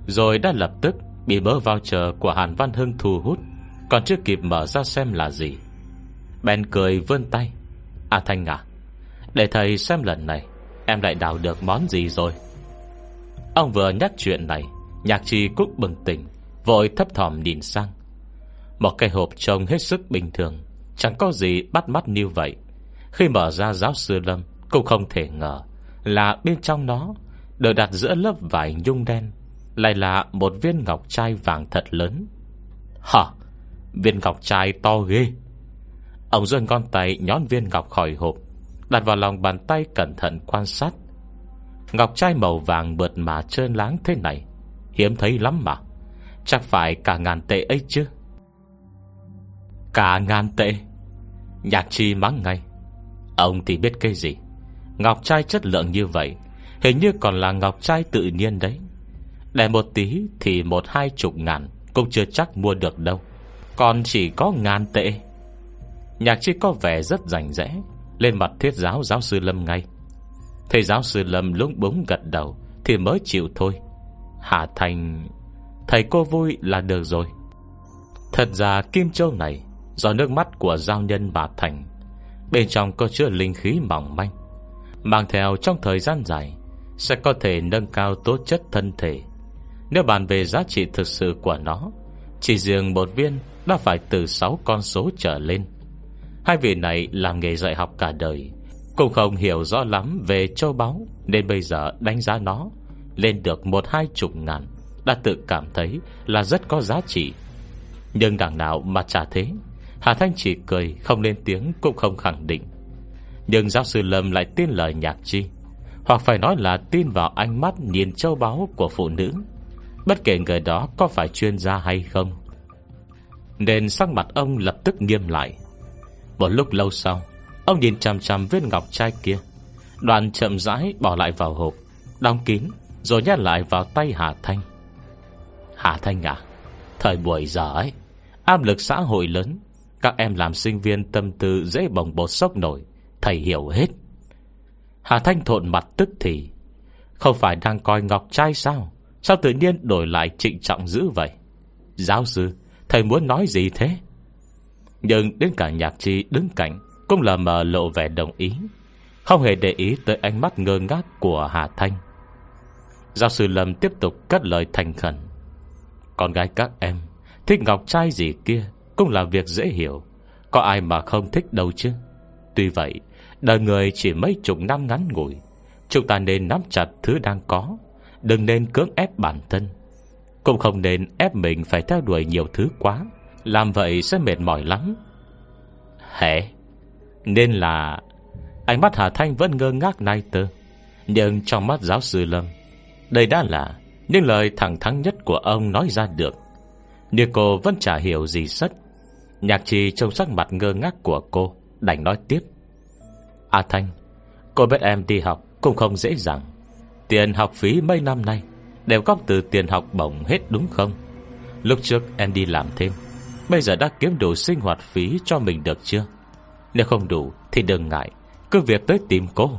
Rồi đã lập tức Bị mớ voucher của Hàn Văn Hưng thu hút, Còn chưa kịp mở ra xem là gì. Ben cười vươn tay. À Thanh à Để thầy xem lần này, Em lại đào được món gì rồi? Ông vừa nhắc chuyện này, Nhạc trì cúc bừng tỉnh, Vội thấp thỏm nhìn sang. Một cái hộp trông hết sức bình thường, Chẳng có gì bắt mắt như vậy. Khi mở ra giáo sư Lâm, Cũng không thể ngờ Là bên trong nó Được đặt giữa lớp vải nhung đen. Lại là một viên ngọc trai vàng thật lớn. Hả? Viên ngọc trai to ghê. Ông dương con tay nhón viên ngọc khỏi hộp, Đặt vào lòng bàn tay cẩn thận quan sát. Ngọc trai màu vàng mượt mà trơn láng thế này, Hiếm thấy lắm mà. Chắc phải cả ngàn tệ ấy chứ. Cả ngàn tệ? Nhạc chi mắng ngay. Ông thì biết cái gì? Ngọc trai chất lượng như vậy, Hình như còn là ngọc trai tự nhiên đấy. Để một tí thì một hai chục ngàn, Cũng chưa chắc mua được đâu. Còn chỉ có ngàn tệ. Nhạc chi có vẻ rất rành rẽ, Lên mặt thiết giáo giáo sư Lâm ngay. Thầy giáo sư Lâm lúng búng gật đầu, Thì mới chịu thôi. Hà Thành, Thầy cô vui là được rồi. Thật ra Kim Châu này, Do nước mắt của giao nhân bà Thành, Bên trong có chứa linh khí mỏng manh. Mang theo trong thời gian dài, Sẽ có thể nâng cao tố chất thân thể nếu bàn về giá trị thực sự của nó, Chỉ riêng một viên Đã phải từ 6 con số trở lên. Hai vị này làm nghề dạy học cả đời, Cũng không hiểu rõ lắm về châu báu, Nên bây giờ đánh giá nó Lên được một hai chục ngàn, Đã tự cảm thấy là rất có giá trị. Nhưng đằng nào mà chả thế, Hà Thanh chỉ cười, Không lên tiếng cũng không khẳng định. Nhưng giáo sư Lâm lại tin lời nhạc chi, Hoặc phải nói là tin vào ánh mắt Nhìn châu báu của phụ nữ. Bất kể người đó có phải chuyên gia hay không, Nên sắc mặt ông lập tức nghiêm lại. Một lúc lâu sau, Ông nhìn chằm chằm viên ngọc trai kia. Đoàn chậm rãi bỏ lại vào hộp, Đóng kín, Rồi nhét lại vào tay Hà Thanh. Hà Thanh à Thời buổi giờ ấy, Áp lực xã hội lớn, Các em làm sinh viên tâm tư dễ bồng bột sốc nổi, Thầy hiểu hết. Hà Thanh thộn mặt tức thì, Không phải đang coi ngọc trai sao? Sao tự nhiên đổi lại trịnh trọng dữ vậy? Giáo sư, Thầy muốn nói gì thế? Nhưng đến cả nhạc chi đứng cạnh Cũng là mờ lộ vẻ đồng ý. Không hề để ý tới ánh mắt ngơ ngác của Hà Thanh. Giáo sư Lâm tiếp tục cất lời thành khẩn. Con gái các em, Thích ngọc trai gì kia Cũng là việc dễ hiểu. Có ai mà không thích đâu chứ? Tuy vậy, Đời người chỉ mấy chục năm ngắn ngủi, Chúng ta nên nắm chặt thứ đang có. Đừng nên cưỡng ép bản thân. Cũng không nên ép mình phải theo đuổi nhiều thứ quá. Làm vậy sẽ mệt mỏi lắm. Hệ Nên là Ánh mắt Hà Thanh vẫn ngơ ngác nay tơ. Nhưng trong mắt giáo sư Lâm, Đây đã là Những lời thẳng thắn nhất của ông nói ra được. Nhưng cô vẫn chả hiểu gì sất. Nhạc trì trông sắc mặt ngơ ngác của cô, Đành nói tiếp. A Thanh, Cô biết em đi học cũng không dễ dàng. Tiền học phí mấy năm nay, Đều góp từ tiền học bổng hết đúng không? Lúc trước em đi làm thêm, Bây giờ đã kiếm đủ sinh hoạt phí cho mình được chưa? Nếu không đủ Thì đừng ngại, Cứ việc tới tìm cô.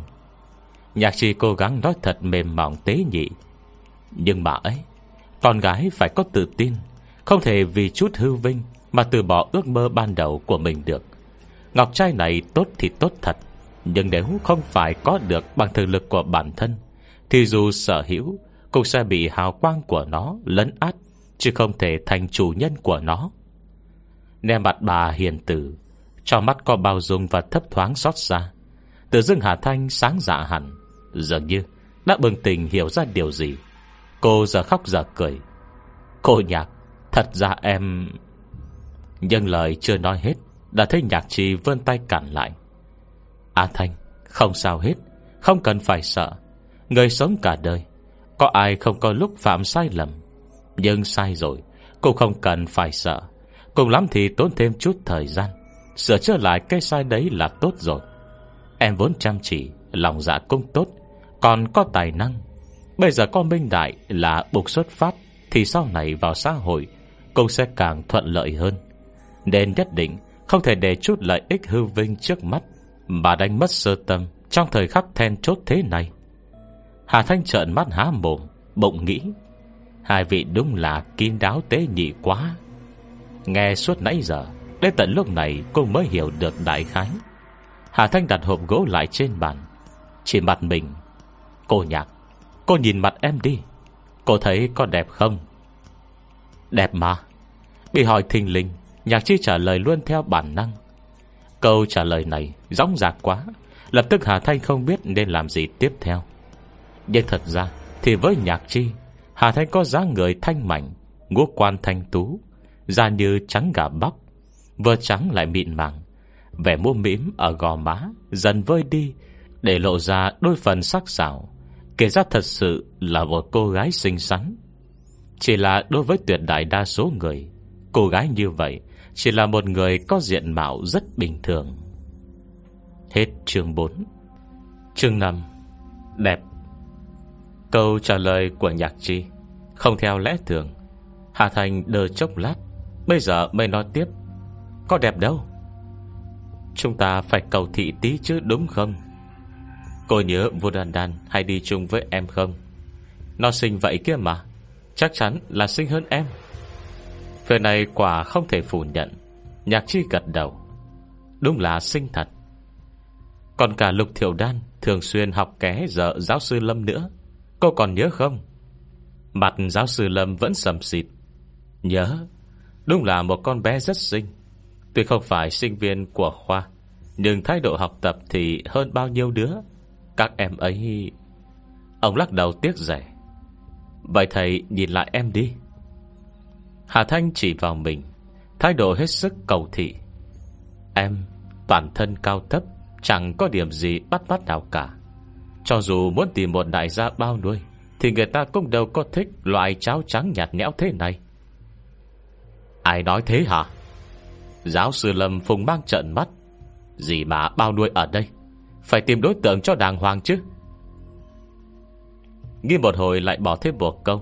Nhạc sĩ cố gắng nói thật mềm mỏng tế nhị. Nhưng mà ấy, Con gái phải có tự tin, Không thể vì chút hư vinh Mà từ bỏ ước mơ ban đầu của mình được. Ngọc trai này tốt thì tốt thật, Nhưng nếu không phải có được Bằng thực lực của bản thân thì dù sở hữu, Cũng sẽ bị hào quang của nó lấn át, Chứ không thể thành chủ nhân của nó. Nè mặt bà hiền tử Cho mắt có bao dung và thấp thoáng xót xa. Tự dưng Hà Thanh sáng dạ hẳn, Dường như đã bừng tình hiểu ra điều gì. Cô giờ khóc giờ cười. Cô nhạc, Thật ra em Nhưng lời chưa nói hết, Đã thấy nhạc trì vươn tay cản lại. A Thanh, Không sao hết, Không cần phải sợ. Người sống cả đời, Có ai không có lúc phạm sai lầm? Nhưng sai rồi, Cũng không cần phải sợ. Cùng lắm thì tốn thêm chút thời gian, Sửa chữa lại cái sai đấy là tốt rồi. Em vốn chăm chỉ, Lòng dạ cũng tốt, Còn có tài năng. Bây giờ con minh đại là buộc xuất phát, Thì sau này vào xã hội Cũng sẽ càng thuận lợi hơn. Nên nhất định không thể để chút lợi ích hư vinh trước mắt Mà đánh mất sơ tâm Trong thời khắc then chốt thế này. Hà Thanh trợn mắt há mồm Bụng nghĩ Hai vị đúng là kín đáo tế nhị quá. Nghe suốt nãy giờ Đến tận lúc này cô mới hiểu được đại khái. Hà Thanh đặt hộp gỗ lại trên bàn Chỉ mặt mình. Cô nhạc Cô nhìn mặt em đi Cô thấy có đẹp không? Đẹp mà. Bị hỏi thình lình, Nhạc chi trả lời luôn theo bản năng. Câu trả lời này Rõng rạc quá Lập tức Hà Thanh không biết nên làm gì tiếp theo. Nhưng thật ra Thì với nhạc chi, Hà Thanh có dáng người thanh mảnh, Ngũ quan thanh tú, Da như trắng gà bóc Vừa trắng lại mịn màng, Vẻ mua mỉm ở gò má Dần vơi đi Để lộ ra đôi phần sắc sảo, Kể ra thật sự là một cô gái xinh xắn. Chỉ là đối với tuyệt đại đa số người, Cô gái như vậy Chỉ là một người có diện mạo rất bình thường. Hết chương 4 Chương 5 Đẹp Câu trả lời của nhạc chi Không theo lẽ thường. Hà Thành đờ chốc lát, Bây giờ mới nói tiếp. Có đẹp đâu? Chúng ta phải cầu thị tí chứ, đúng không? Cô nhớ Vô Đan Đan Hay đi chung với em không? Nó xinh vậy kia mà, Chắc chắn là xinh hơn em. Về này quả không thể phủ nhận. Nhạc chi gật đầu. Đúng là xinh thật. Còn cả Lục Thiểu Đan Thường xuyên học ké giờ giáo sư Lâm nữa. Cô còn nhớ không? Mặt giáo sư Lâm vẫn sầm xịt. Nhớ, Đúng là một con bé rất xinh. Tuy không phải sinh viên của khoa, Nhưng thái độ học tập thì hơn bao nhiêu đứa. Các em ấy, Ông lắc đầu tiếc rẻ. Vậy thầy nhìn lại em đi. Hà Thanh chỉ vào mình, Thái độ hết sức cầu thị. Em toàn thân cao thấp, Chẳng có điểm gì bắt bắt nào cả. Cho dù muốn tìm một đại gia bao nuôi, Thì người ta cũng đâu có thích Loại cháo trắng nhạt nhẽo thế này. Ai nói thế hả? Giáo sư Lâm phùng mang trận mắt. Gì mà bao nuôi ở đây? Phải tìm đối tượng cho đàng hoàng chứ. Nghi một hồi lại bỏ thêm một câu.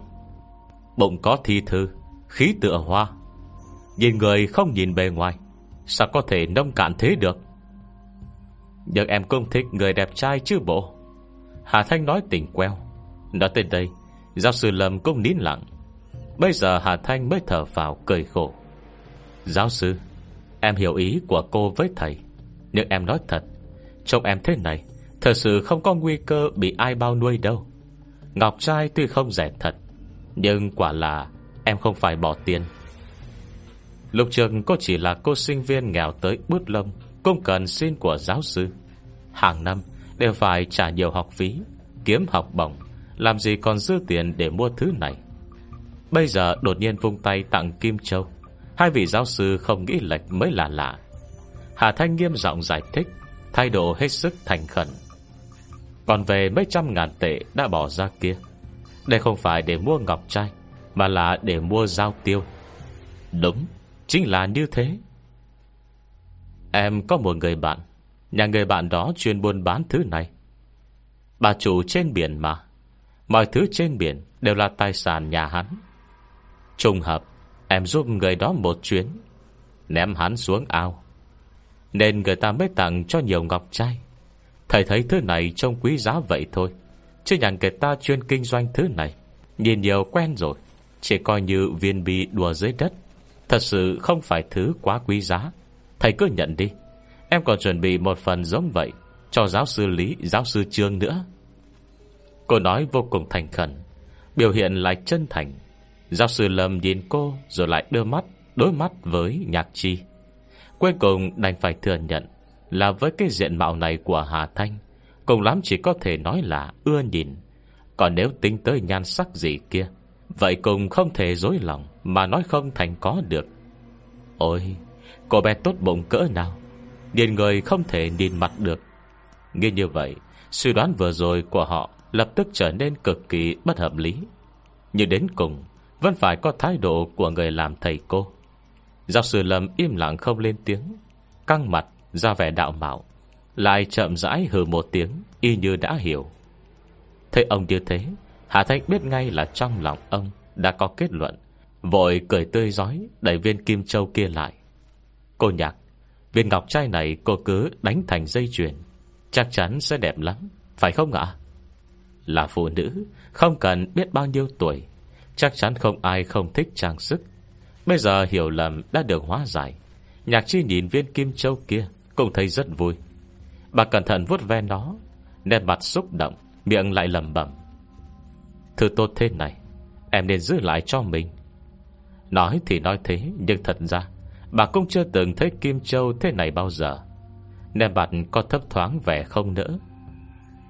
Bụng có thi thư, Khí tựa hoa. Nhìn người không nhìn bề ngoài, Sao có thể nông cạn thế được? Nhưng em cũng thích người đẹp trai chứ bộ. Hà Thanh nói tỉnh queo. Nói tới đây, Giáo sư Lâm cũng nín lặng. Bây giờ Hà Thanh mới thở vào cười khổ. Giáo sư, Em hiểu ý của cô với thầy. Nhưng em nói thật, Trông em thế này, Thật sự không có nguy cơ bị ai bao nuôi đâu. Ngọc trai tuy không rẻ thật, Nhưng quả là Em không phải bỏ tiền. Lục trường cô chỉ là cô sinh viên nghèo tới bút lông Cũng cần xin của giáo sư. Hàng năm đều phải trả nhiều học phí, Kiếm học bổng, Làm gì còn dư tiền để mua thứ này. Bây giờ đột nhiên vung tay tặng Kim Châu. Hai vị giáo sư không nghĩ lệch mới là lạ. Hà Thanh nghiêm giọng giải thích, Thái độ hết sức thành khẩn. Còn về mấy trăm ngàn tệ đã bỏ ra kia. Đây không phải để mua ngọc trai, Mà là để mua giao tiêu. Đúng, Chính là như thế. Em có một người bạn Nhà người bạn đó chuyên buôn bán thứ này. Bà chủ trên biển mà. Mọi thứ trên biển Đều là tài sản nhà hắn. Trùng hợp, Em giúp người đó một chuyến, Ném hắn xuống ao. Nên người ta mới tặng cho nhiều ngọc trai. Thầy thấy thứ này trông quý giá vậy thôi, Chứ nhà người ta chuyên kinh doanh thứ này, Nhìn nhiều quen rồi, Chỉ coi như viên bi đùa dưới đất. Thật sự không phải thứ quá quý giá, Thầy cứ nhận đi. Em còn chuẩn bị một phần giống vậy Cho giáo sư Lý, giáo sư Trương nữa. Cô nói vô cùng thành khẩn Biểu hiện lại chân thành. Giáo sư Lâm nhìn cô Rồi lại đưa mắt đối mắt với nhạc chi. Cuối cùng đành phải thừa nhận Là với cái diện mạo này của Hà Thanh Cùng lắm chỉ có thể nói là ưa nhìn. Còn nếu tính tới nhan sắc gì kia Vậy cùng không thể dối lòng Mà nói không thành có được. Ôi Cô bé tốt bụng cỡ nào Nhìn người không thể nhìn mặt được. Nghe như vậy, Suy đoán vừa rồi của họ Lập tức trở nên cực kỳ bất hợp lý. Nhưng đến cùng, Vẫn phải có thái độ của người làm thầy cô. Giáo sư Lâm im lặng không lên tiếng, Căng mặt ra vẻ đạo mạo, Lại chậm rãi hừ một tiếng, Y như đã hiểu. Thấy ông như thế, Hà Thanh biết ngay là trong lòng ông Đã có kết luận, Vội cười tươi giói Đẩy viên kim châu kia lại. Cô nhạc Viên ngọc trai này cô cứ đánh thành dây chuyền, Chắc chắn sẽ đẹp lắm, Phải không ạ? Là phụ nữ, Không cần biết bao nhiêu tuổi, Chắc chắn không ai không thích trang sức. Bây giờ hiểu lầm đã được hóa giải. Nhạc chi nhìn viên kim châu kia Cũng thấy rất vui. Bà cẩn thận vuốt ve nó, Nét mặt xúc động, Miệng lại lầm bẩm. Thứ tốt thế này, Em nên giữ lại cho mình. Nói thì nói thế, Nhưng thật ra Bà cũng chưa từng thấy Kim Châu thế này bao giờ. Nên mặt có thấp thoáng vẻ không nữa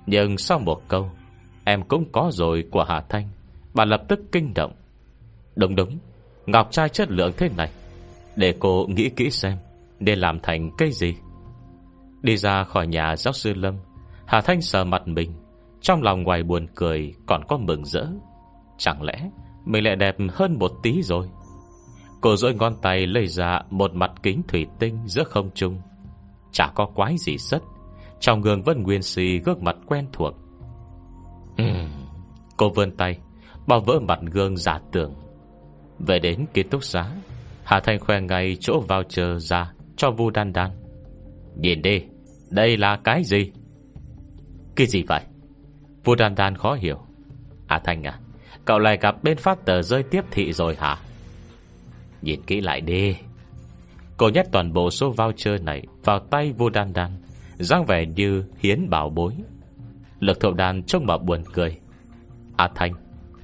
Nhưng sau một câu, Em cũng có rồi của Hà Thanh, Bà lập tức kinh động. Đúng đúng, Ngọc trai chất lượng thế này, Để cô nghĩ kỹ xem Nên làm thành cây gì. Đi ra khỏi nhà giáo sư Lâm, Hà Thanh sờ mặt mình, Trong lòng ngoài buồn cười Còn có mừng rỡ. Chẳng lẽ mình lại đẹp hơn một tí rồi? Cô rỗi ngón tay lấy ra Một mặt kính thủy tinh giữa không trung. Chả có quái gì sất. Trong gương vẫn nguyên si gương mặt quen thuộc. Uhm. Cô vươn tay Bao vỡ mặt gương giả tưởng. Về đến ký túc xá, Hà Thanh khoe ngay chỗ vào chờ ra Cho vu đan đan. Nhìn đi, Đây là cái gì? Cái gì vậy? Vu đan đan khó hiểu. Hà Thanh à Cậu lại gặp bên phát tờ rơi tiếp thị rồi hả? Nhìn kỹ lại đi. Cô nhét toàn bộ số voucher này Vào tay vô đan đan, dáng vẻ như hiến bảo bối. Lực thậu đàn trông mà buồn cười. À Thanh,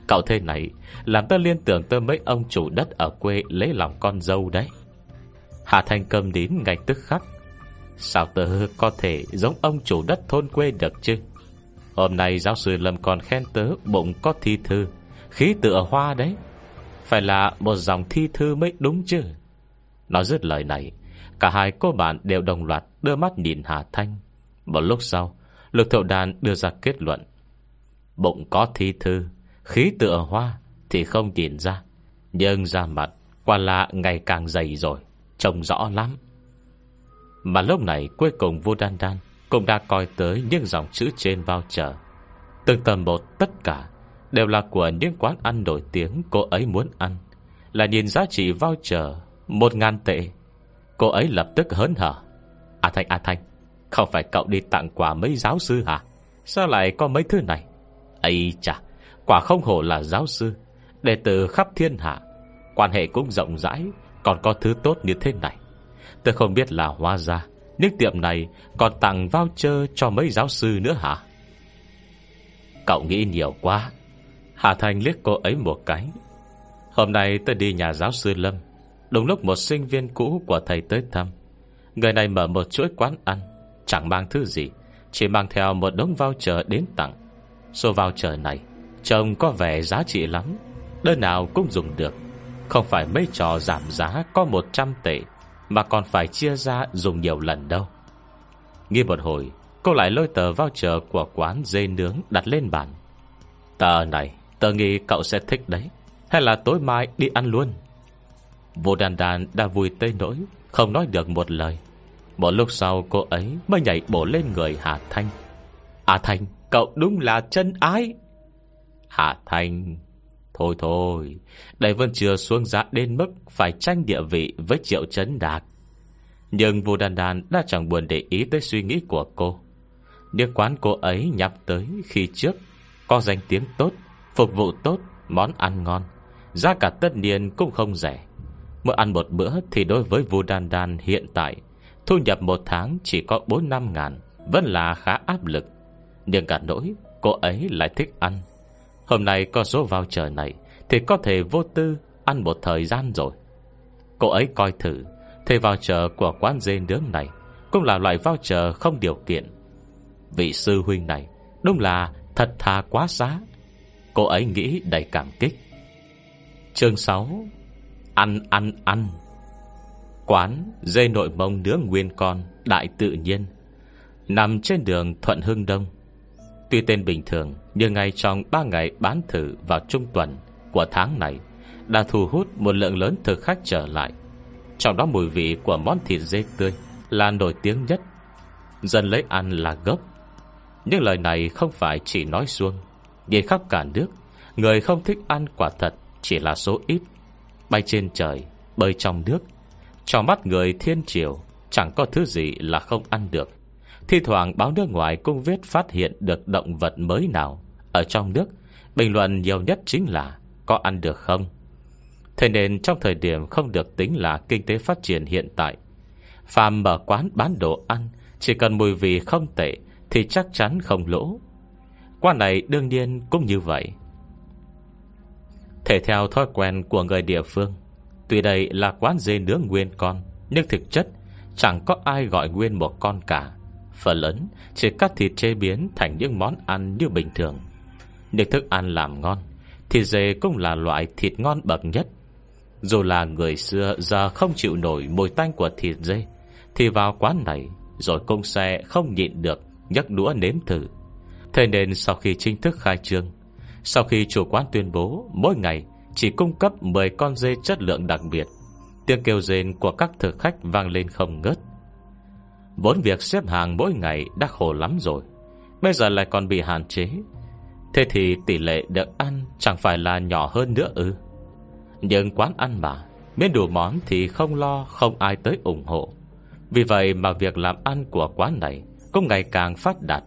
Cậu thế này Làm tớ liên tưởng tới mấy ông chủ đất ở quê Lấy lòng con dâu đấy. Hà Thanh cầm đến ngay tức khắc. Sao tớ có thể giống ông chủ đất thôn quê được chứ? Hôm nay giáo sư Lâm còn khen tớ Bụng có thi thư, Khí tựa hoa đấy. Phải là một dòng thi thư mới đúng chứ? Nói dứt lời này Cả hai cô bạn đều đồng loạt Đưa mắt nhìn Hà Thanh. Một lúc sau Lực thậu đàn đưa ra kết luận. Bụng có thi thư Khí tựa hoa Thì không nhìn ra Nhưng ra mặt Quả là ngày càng dày rồi Trông rõ lắm. Mà lúc này cuối cùng vô đan đan Cũng đã coi tới những dòng chữ trên voucher, Từng tầm một tất cả Đều là của những quán ăn nổi tiếng Cô ấy muốn ăn. Là nhìn giá trị voucher, Một ngàn tệ. Cô ấy lập tức hớn hở. À Thanh À Thanh, Không phải cậu đi tặng quà mấy giáo sư hả? Sao lại có mấy thứ này? Ấy chà Quả không hổ là giáo sư. Đệ tử khắp thiên hạ, Quan hệ cũng rộng rãi, Còn có thứ tốt như thế này. Tôi không biết là hóa ra, những tiệm này còn tặng voucher cho mấy giáo sư nữa hả? Cậu nghĩ nhiều quá. Hà Thành liếc cô ấy một cái. Hôm nay tôi đi nhà giáo sư Lâm, Đúng lúc một sinh viên cũ của thầy tới thăm. Người này mở một chuỗi quán ăn, Chẳng mang thứ gì, Chỉ mang theo một đống voucher đến tặng. Số voucher này, Trông có vẻ giá trị lắm, Đơn nào cũng dùng được. Không phải mấy trò giảm giá có 100 tệ, Mà còn phải chia ra dùng nhiều lần đâu. Nghi một hồi, Cô lại lôi tờ voucher của quán dê nướng đặt lên bàn. Tờ này Tớ nghĩ cậu sẽ thích đấy. Hay là tối mai đi ăn luôn? Vô đàn đàn đã vui tê nỗi Không nói được một lời. Một lúc sau cô ấy mới nhảy bổ lên người Hà Thanh. À Thanh, Cậu đúng là chân ái. Hà Thanh, Thôi thôi, Đây vẫn chưa xuống giá đến mức Phải tranh địa vị với triệu chấn đạt. Nhưng vô đàn đàn Đã chẳng buồn để ý tới suy nghĩ của cô. Những quán cô ấy nhắm tới Khi trước Có danh tiếng tốt Phục vụ tốt, Món ăn ngon. Giá cả tất nhiên cũng không rẻ. Mỗi ăn một bữa thì đối với Vu Đan Đan hiện tại, Thu nhập một tháng chỉ có 4-5 ngàn, Vẫn là khá áp lực. Nhưng cả nỗi, cô ấy lại thích ăn. Hôm nay có số vào trời này Thì có thể vô tư ăn một thời gian rồi. Cô ấy coi thử, Thì voucher của quán dê nướng này Cũng là loại voucher không điều kiện. Vị sư huynh này Đúng là thật thà quá giá Cô ấy nghĩ đầy cảm kích. Chương 6 Ăn ăn ăn. Quán dây nội mông nướng nguyên con, Đại tự nhiên. Nằm trên đường Thuận Hưng Đông. Tuy tên bình thường, Nhưng ngay trong 3 ngày bán thử vào trung tuần Của tháng này, Đã thu hút một lượng lớn thực khách trở lại. Trong đó mùi vị của món thịt dê tươi Là nổi tiếng nhất. Dân lấy ăn là gốc. Nhưng lời này không phải chỉ nói xuông đi khắp cả nước. Người không thích ăn quả thật Chỉ là số ít. Bay trên trời, bơi trong nước. Cho mắt người thiên triều Chẳng có thứ gì là không ăn được. Thi thoảng báo nước ngoài cũng viết phát hiện được động vật mới nào. Ở trong nước Bình luận nhiều nhất chính là Có ăn được không? Thế nên trong thời điểm không được tính là Kinh tế phát triển hiện tại Phàm mở quán bán đồ ăn Chỉ cần mùi vị không tệ Thì chắc chắn không lỗ. Quán này đương nhiên cũng như vậy. Thể theo thói quen của người địa phương, Tuy đây là quán dê nướng nguyên con, Nhưng thực chất Chẳng có ai gọi nguyên một con cả. Phần lớn chỉ cắt thịt chế biến Thành những món ăn như bình thường. Nhưng thức ăn làm ngon Thịt dê cũng là loại thịt ngon bậc nhất. Dù là người xưa Giờ không chịu nổi mùi tanh của thịt dê, Thì vào quán này Rồi cũng sẽ không nhịn được nhấc đũa nếm thử. Thế nên sau khi chính thức khai trương, sau khi chủ quán tuyên bố Mỗi ngày chỉ cung cấp 10 con dê chất lượng đặc biệt, Tiếng kêu rên của các thực khách vang lên không ngớt. Vốn việc xếp hàng mỗi ngày đã khổ lắm rồi, Bây giờ lại còn bị hạn chế. Thế thì tỷ lệ được ăn Chẳng phải là nhỏ hơn nữa ư? Nhưng quán ăn mà Miễn đủ món thì không lo, Không ai tới ủng hộ. Vì vậy mà việc làm ăn của quán này Cũng ngày càng phát đạt.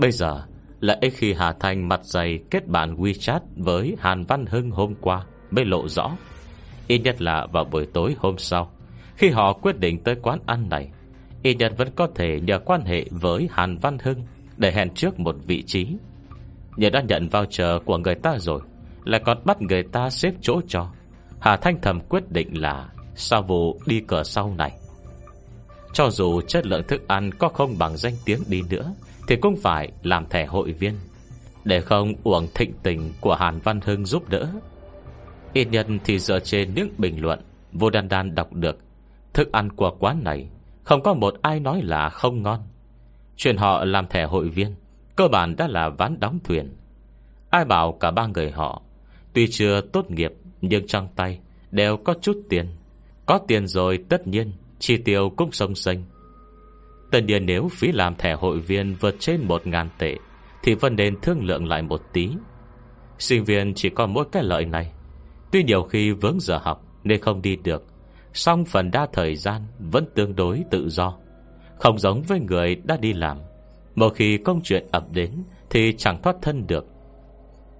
Bây giờ là khi Hà Thành mặt dày kết bạn WeChat với Hàn Văn Hưng hôm qua mới lộ rõ. Ít nhất là vào buổi tối hôm sau, khi họ quyết định tới quán ăn này, ít nhất vẫn có thể nhờ quan hệ với Hàn Văn Hưng để hẹn trước một vị trí. Nhờ đã nhận voucher của người ta rồi, lại còn bắt người ta xếp chỗ cho. Hà Thanh thầm quyết định là sau vụ đi cửa sau này. Cho dù chất lượng thức ăn có không bằng danh tiếng đi nữa, thì cũng phải làm thẻ hội viên. Để không uổng thịnh tình Của Hàn Văn Hưng giúp đỡ. Ít nhân thì dựa trên những bình luận Vô đan đan đọc được, Thức ăn của quán này Không có một ai nói là không ngon. Chuyện họ làm thẻ hội viên, Cơ bản đã là ván đóng thuyền. Ai bảo cả ba người họ, Tuy chưa tốt nghiệp Nhưng trong tay đều có chút tiền. Có tiền rồi tất nhiên Chi tiêu cũng sông xanh Tất nhiên nếu phí làm thẻ hội viên vượt trên 1.000 tệ, Thì vẫn nên thương lượng lại một tí. Sinh viên chỉ có mỗi cái lợi này. Tuy nhiều khi vướng giờ học Nên không đi được, song phần đa thời gian Vẫn tương đối tự do. Không giống với người đã đi làm. Một khi công chuyện ập đến Thì chẳng thoát thân được.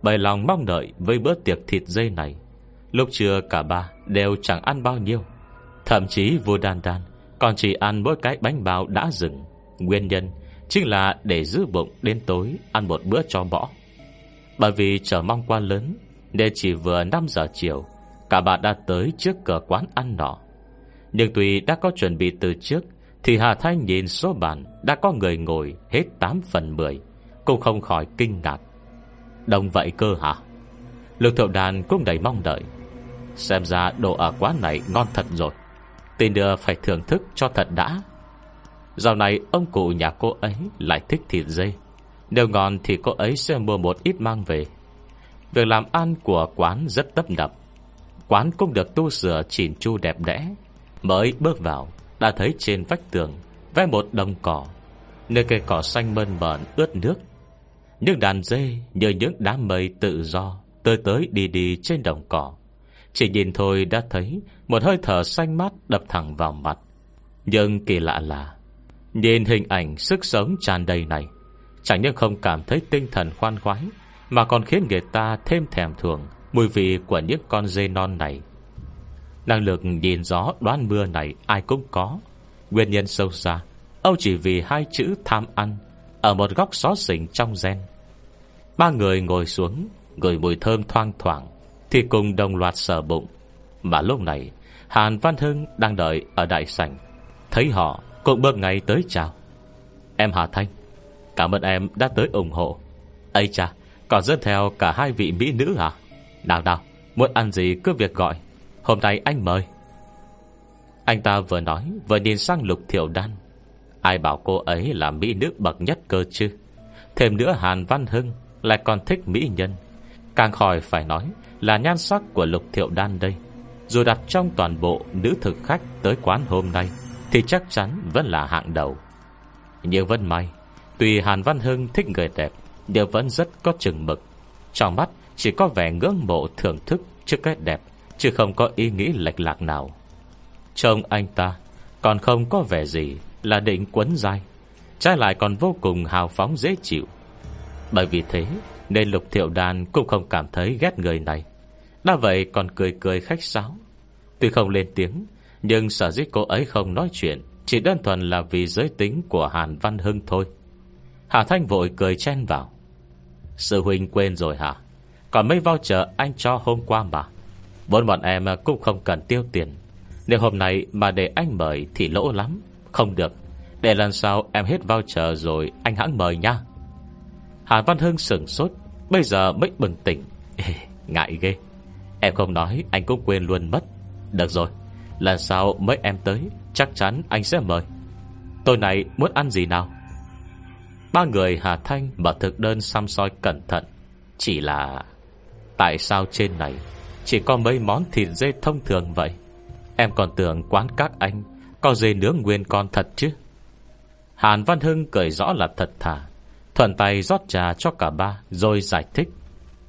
Bày lòng mong đợi với bữa tiệc thịt dây này, Lúc trưa cả ba đều chẳng ăn bao nhiêu. Thậm chí vua đan đan, Còn chỉ ăn mỗi cái bánh bao đã dừng. Nguyên nhân chính là để giữ bụng đến tối, Ăn một bữa cho bỏ. Bởi vì chờ mong quá lớn, Nên chỉ vừa 5 giờ chiều, Cả bà đã tới trước cửa quán ăn nọ. Nhưng tuy đã có chuẩn bị từ trước, Thì Hà Thanh nhìn số bàn Đã có người ngồi hết 8 phần 10 Cũng không khỏi kinh ngạc. Đông vậy cơ hả? Lương thiệu đàn cũng đầy mong đợi. Xem ra đồ ở quán này ngon thật rồi. Tên nữa phải thưởng thức cho thật đã. Dạo này, ông cụ nhà cô ấy Lại thích thịt dây Nếu ngon thì cô ấy sẽ mua một ít mang về. Việc làm ăn của quán rất tấp nập. Quán cũng được tu sửa chỉn chu đẹp đẽ. Mới bước vào, Đã thấy trên vách tường Vẽ một đồng cỏ, Nơi cây cỏ xanh mơn mởn ướt nước. Những đàn dê như những đám mây tự do Tới tới đi đi trên đồng cỏ. Chỉ nhìn thôi đã thấy Một hơi thở xanh mát đập thẳng vào mặt. Nhưng kỳ lạ là, Nhìn hình ảnh sức sống tràn đầy này, Chẳng những không cảm thấy tinh thần khoan khoái, Mà còn khiến người ta thêm thèm thuồng Mùi vị của những con dê non này. Năng lực nhìn gió đoán mưa này ai cũng có. Nguyên nhân sâu xa Âu chỉ vì hai chữ tham ăn Ở một góc xó xỉnh trong gen. Ba người ngồi xuống Ngửi mùi thơm thoang thoảng. Thì cùng đồng loạt sờ bụng. Mà lúc này, Hàn Văn Hưng đang đợi ở đại sảnh. Thấy họ cũng bước ngay tới chào. Em Hà Thanh, Cảm ơn em đã tới ủng hộ. Ây cha, Còn dẫn theo cả hai vị mỹ nữ à? Nào nào, Muốn ăn gì cứ việc gọi. Hôm nay anh mời. Anh ta vừa nói, Vừa nhìn sang lục thiểu đan. Ai bảo cô ấy là mỹ nữ bậc nhất cơ chứ? Thêm nữa Hàn Văn Hưng Lại còn thích mỹ nhân. Càng khỏi phải nói là nhan sắc của lục thiệu đan đây. Dù đặt trong toàn bộ nữ thực khách Tới quán hôm nay, Thì chắc chắn vẫn là hạng đầu. Nhưng vẫn may, Tuy Hàn Văn Hưng thích người đẹp, Nhưng vẫn rất có chừng mực. Trong mắt, chỉ có vẻ ngưỡng mộ thưởng thức Trước cái đẹp, Chứ không có ý nghĩ lệch lạc nào. Trông anh ta Còn không có vẻ gì là định quấn dai, Trái lại còn vô cùng hào phóng dễ chịu. Bởi vì thế, Nên lục thiệu đàn cũng không cảm thấy ghét người này. Đã vậy còn cười cười khách sáo. Tuy không lên tiếng Nhưng sở dĩ cô ấy không nói chuyện Chỉ đơn thuần là vì giới tính của Hàn Văn Hưng thôi. Hà Thanh vội cười chen vào. Sư huynh quên rồi hả? Còn mấy voucher anh cho hôm qua mà. Vốn bọn em cũng không cần tiêu tiền. Nếu hôm nay mà để anh mời Thì lỗ lắm. Không được. Để lần sau em hết voucher rồi Anh hãng mời nha. Hà Văn Hưng sửng sốt Bây giờ mới bừng tỉnh. Ê, Ngại ghê. Em không nói anh cũng quên luôn mất. Được rồi, Lần sau mấy em tới, Chắc chắn anh sẽ mời. Tôi này muốn ăn gì nào? Ba người Hà Thanh mở thực đơn xăm soi cẩn thận. Chỉ là, Tại sao trên này Chỉ có mấy món thịt dê thông thường vậy? Em còn tưởng quán các anh Có dê nướng nguyên con thật chứ? Hàn Văn Hưng cười rõ là thật thà, Thuận tay rót trà cho cả ba, Rồi giải thích.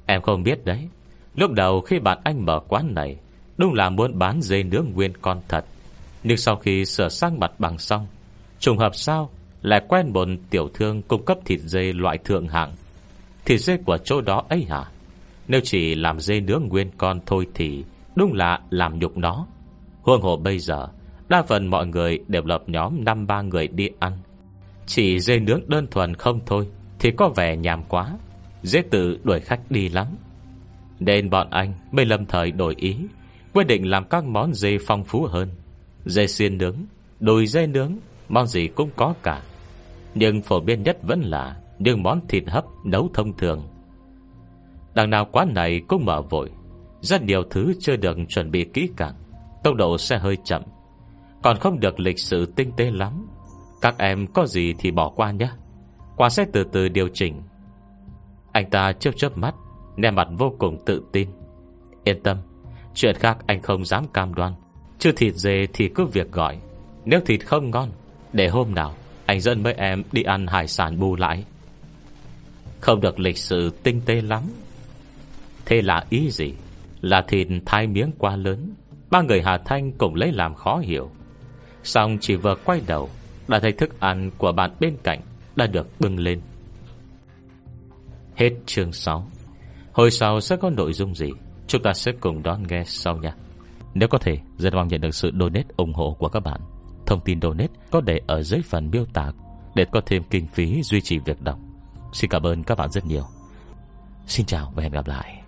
Em không biết đấy Lúc đầu khi bạn anh mở quán này, Đúng là muốn bán dê nướng nguyên con thật. Nhưng sau khi sửa sang mặt bằng xong, Trùng hợp sao Lại quen một tiểu thương cung cấp thịt dê loại thượng hạng. Thịt dê của chỗ đó ấy hả? Nếu chỉ làm dê nướng nguyên con thôi thì Đúng là làm nhục nó. Huông hồ bây giờ, Đa phần mọi người đều lập nhóm năm ba người đi ăn. Chỉ dê nướng đơn thuần không thôi Thì có vẻ nhàm quá. Dễ tự đuổi khách đi lắm. Nên bọn anh mới lâm thời đổi ý, Quyết định làm các món dê phong phú hơn. Dê xiên nướng, Đùi dê nướng, Món gì cũng có cả. Nhưng phổ biến nhất vẫn là Những món thịt hấp nấu thông thường. Đằng nào quán này cũng mở vội, Rất nhiều thứ chưa được chuẩn bị kỹ càng, Tốc độ sẽ hơi chậm. Còn không được lịch sự tinh tế lắm. Các em có gì thì bỏ qua nhé. Qua sẽ từ từ điều chỉnh. Anh ta chớp chớp mắt Nè mặt vô cùng tự tin. Yên tâm, Chuyện khác anh không dám cam đoan. Chứ thịt dê thì cứ việc gọi. Nếu thịt không ngon, Để hôm nào anh dẫn mấy em đi ăn hải sản bù lại Không được lịch sự tinh tế lắm. Thế là ý gì? Là thịt thái miếng quá lớn. Ba người Hà Thanh cũng lấy làm khó hiểu. Xong chỉ vừa quay đầu, Đã thấy thức ăn của bạn bên cạnh Đã được bưng lên. Hết chương 6 Hồi sau sẽ có nội dung gì? Chúng ta sẽ cùng đón nghe sau nha. Nếu có thể Rất mong nhận được sự donate ủng hộ của các bạn. Thông tin donate có để ở dưới phần miêu tả Để có thêm kinh phí duy trì việc đọc. Xin cảm ơn các bạn rất nhiều. Xin chào và hẹn gặp lại.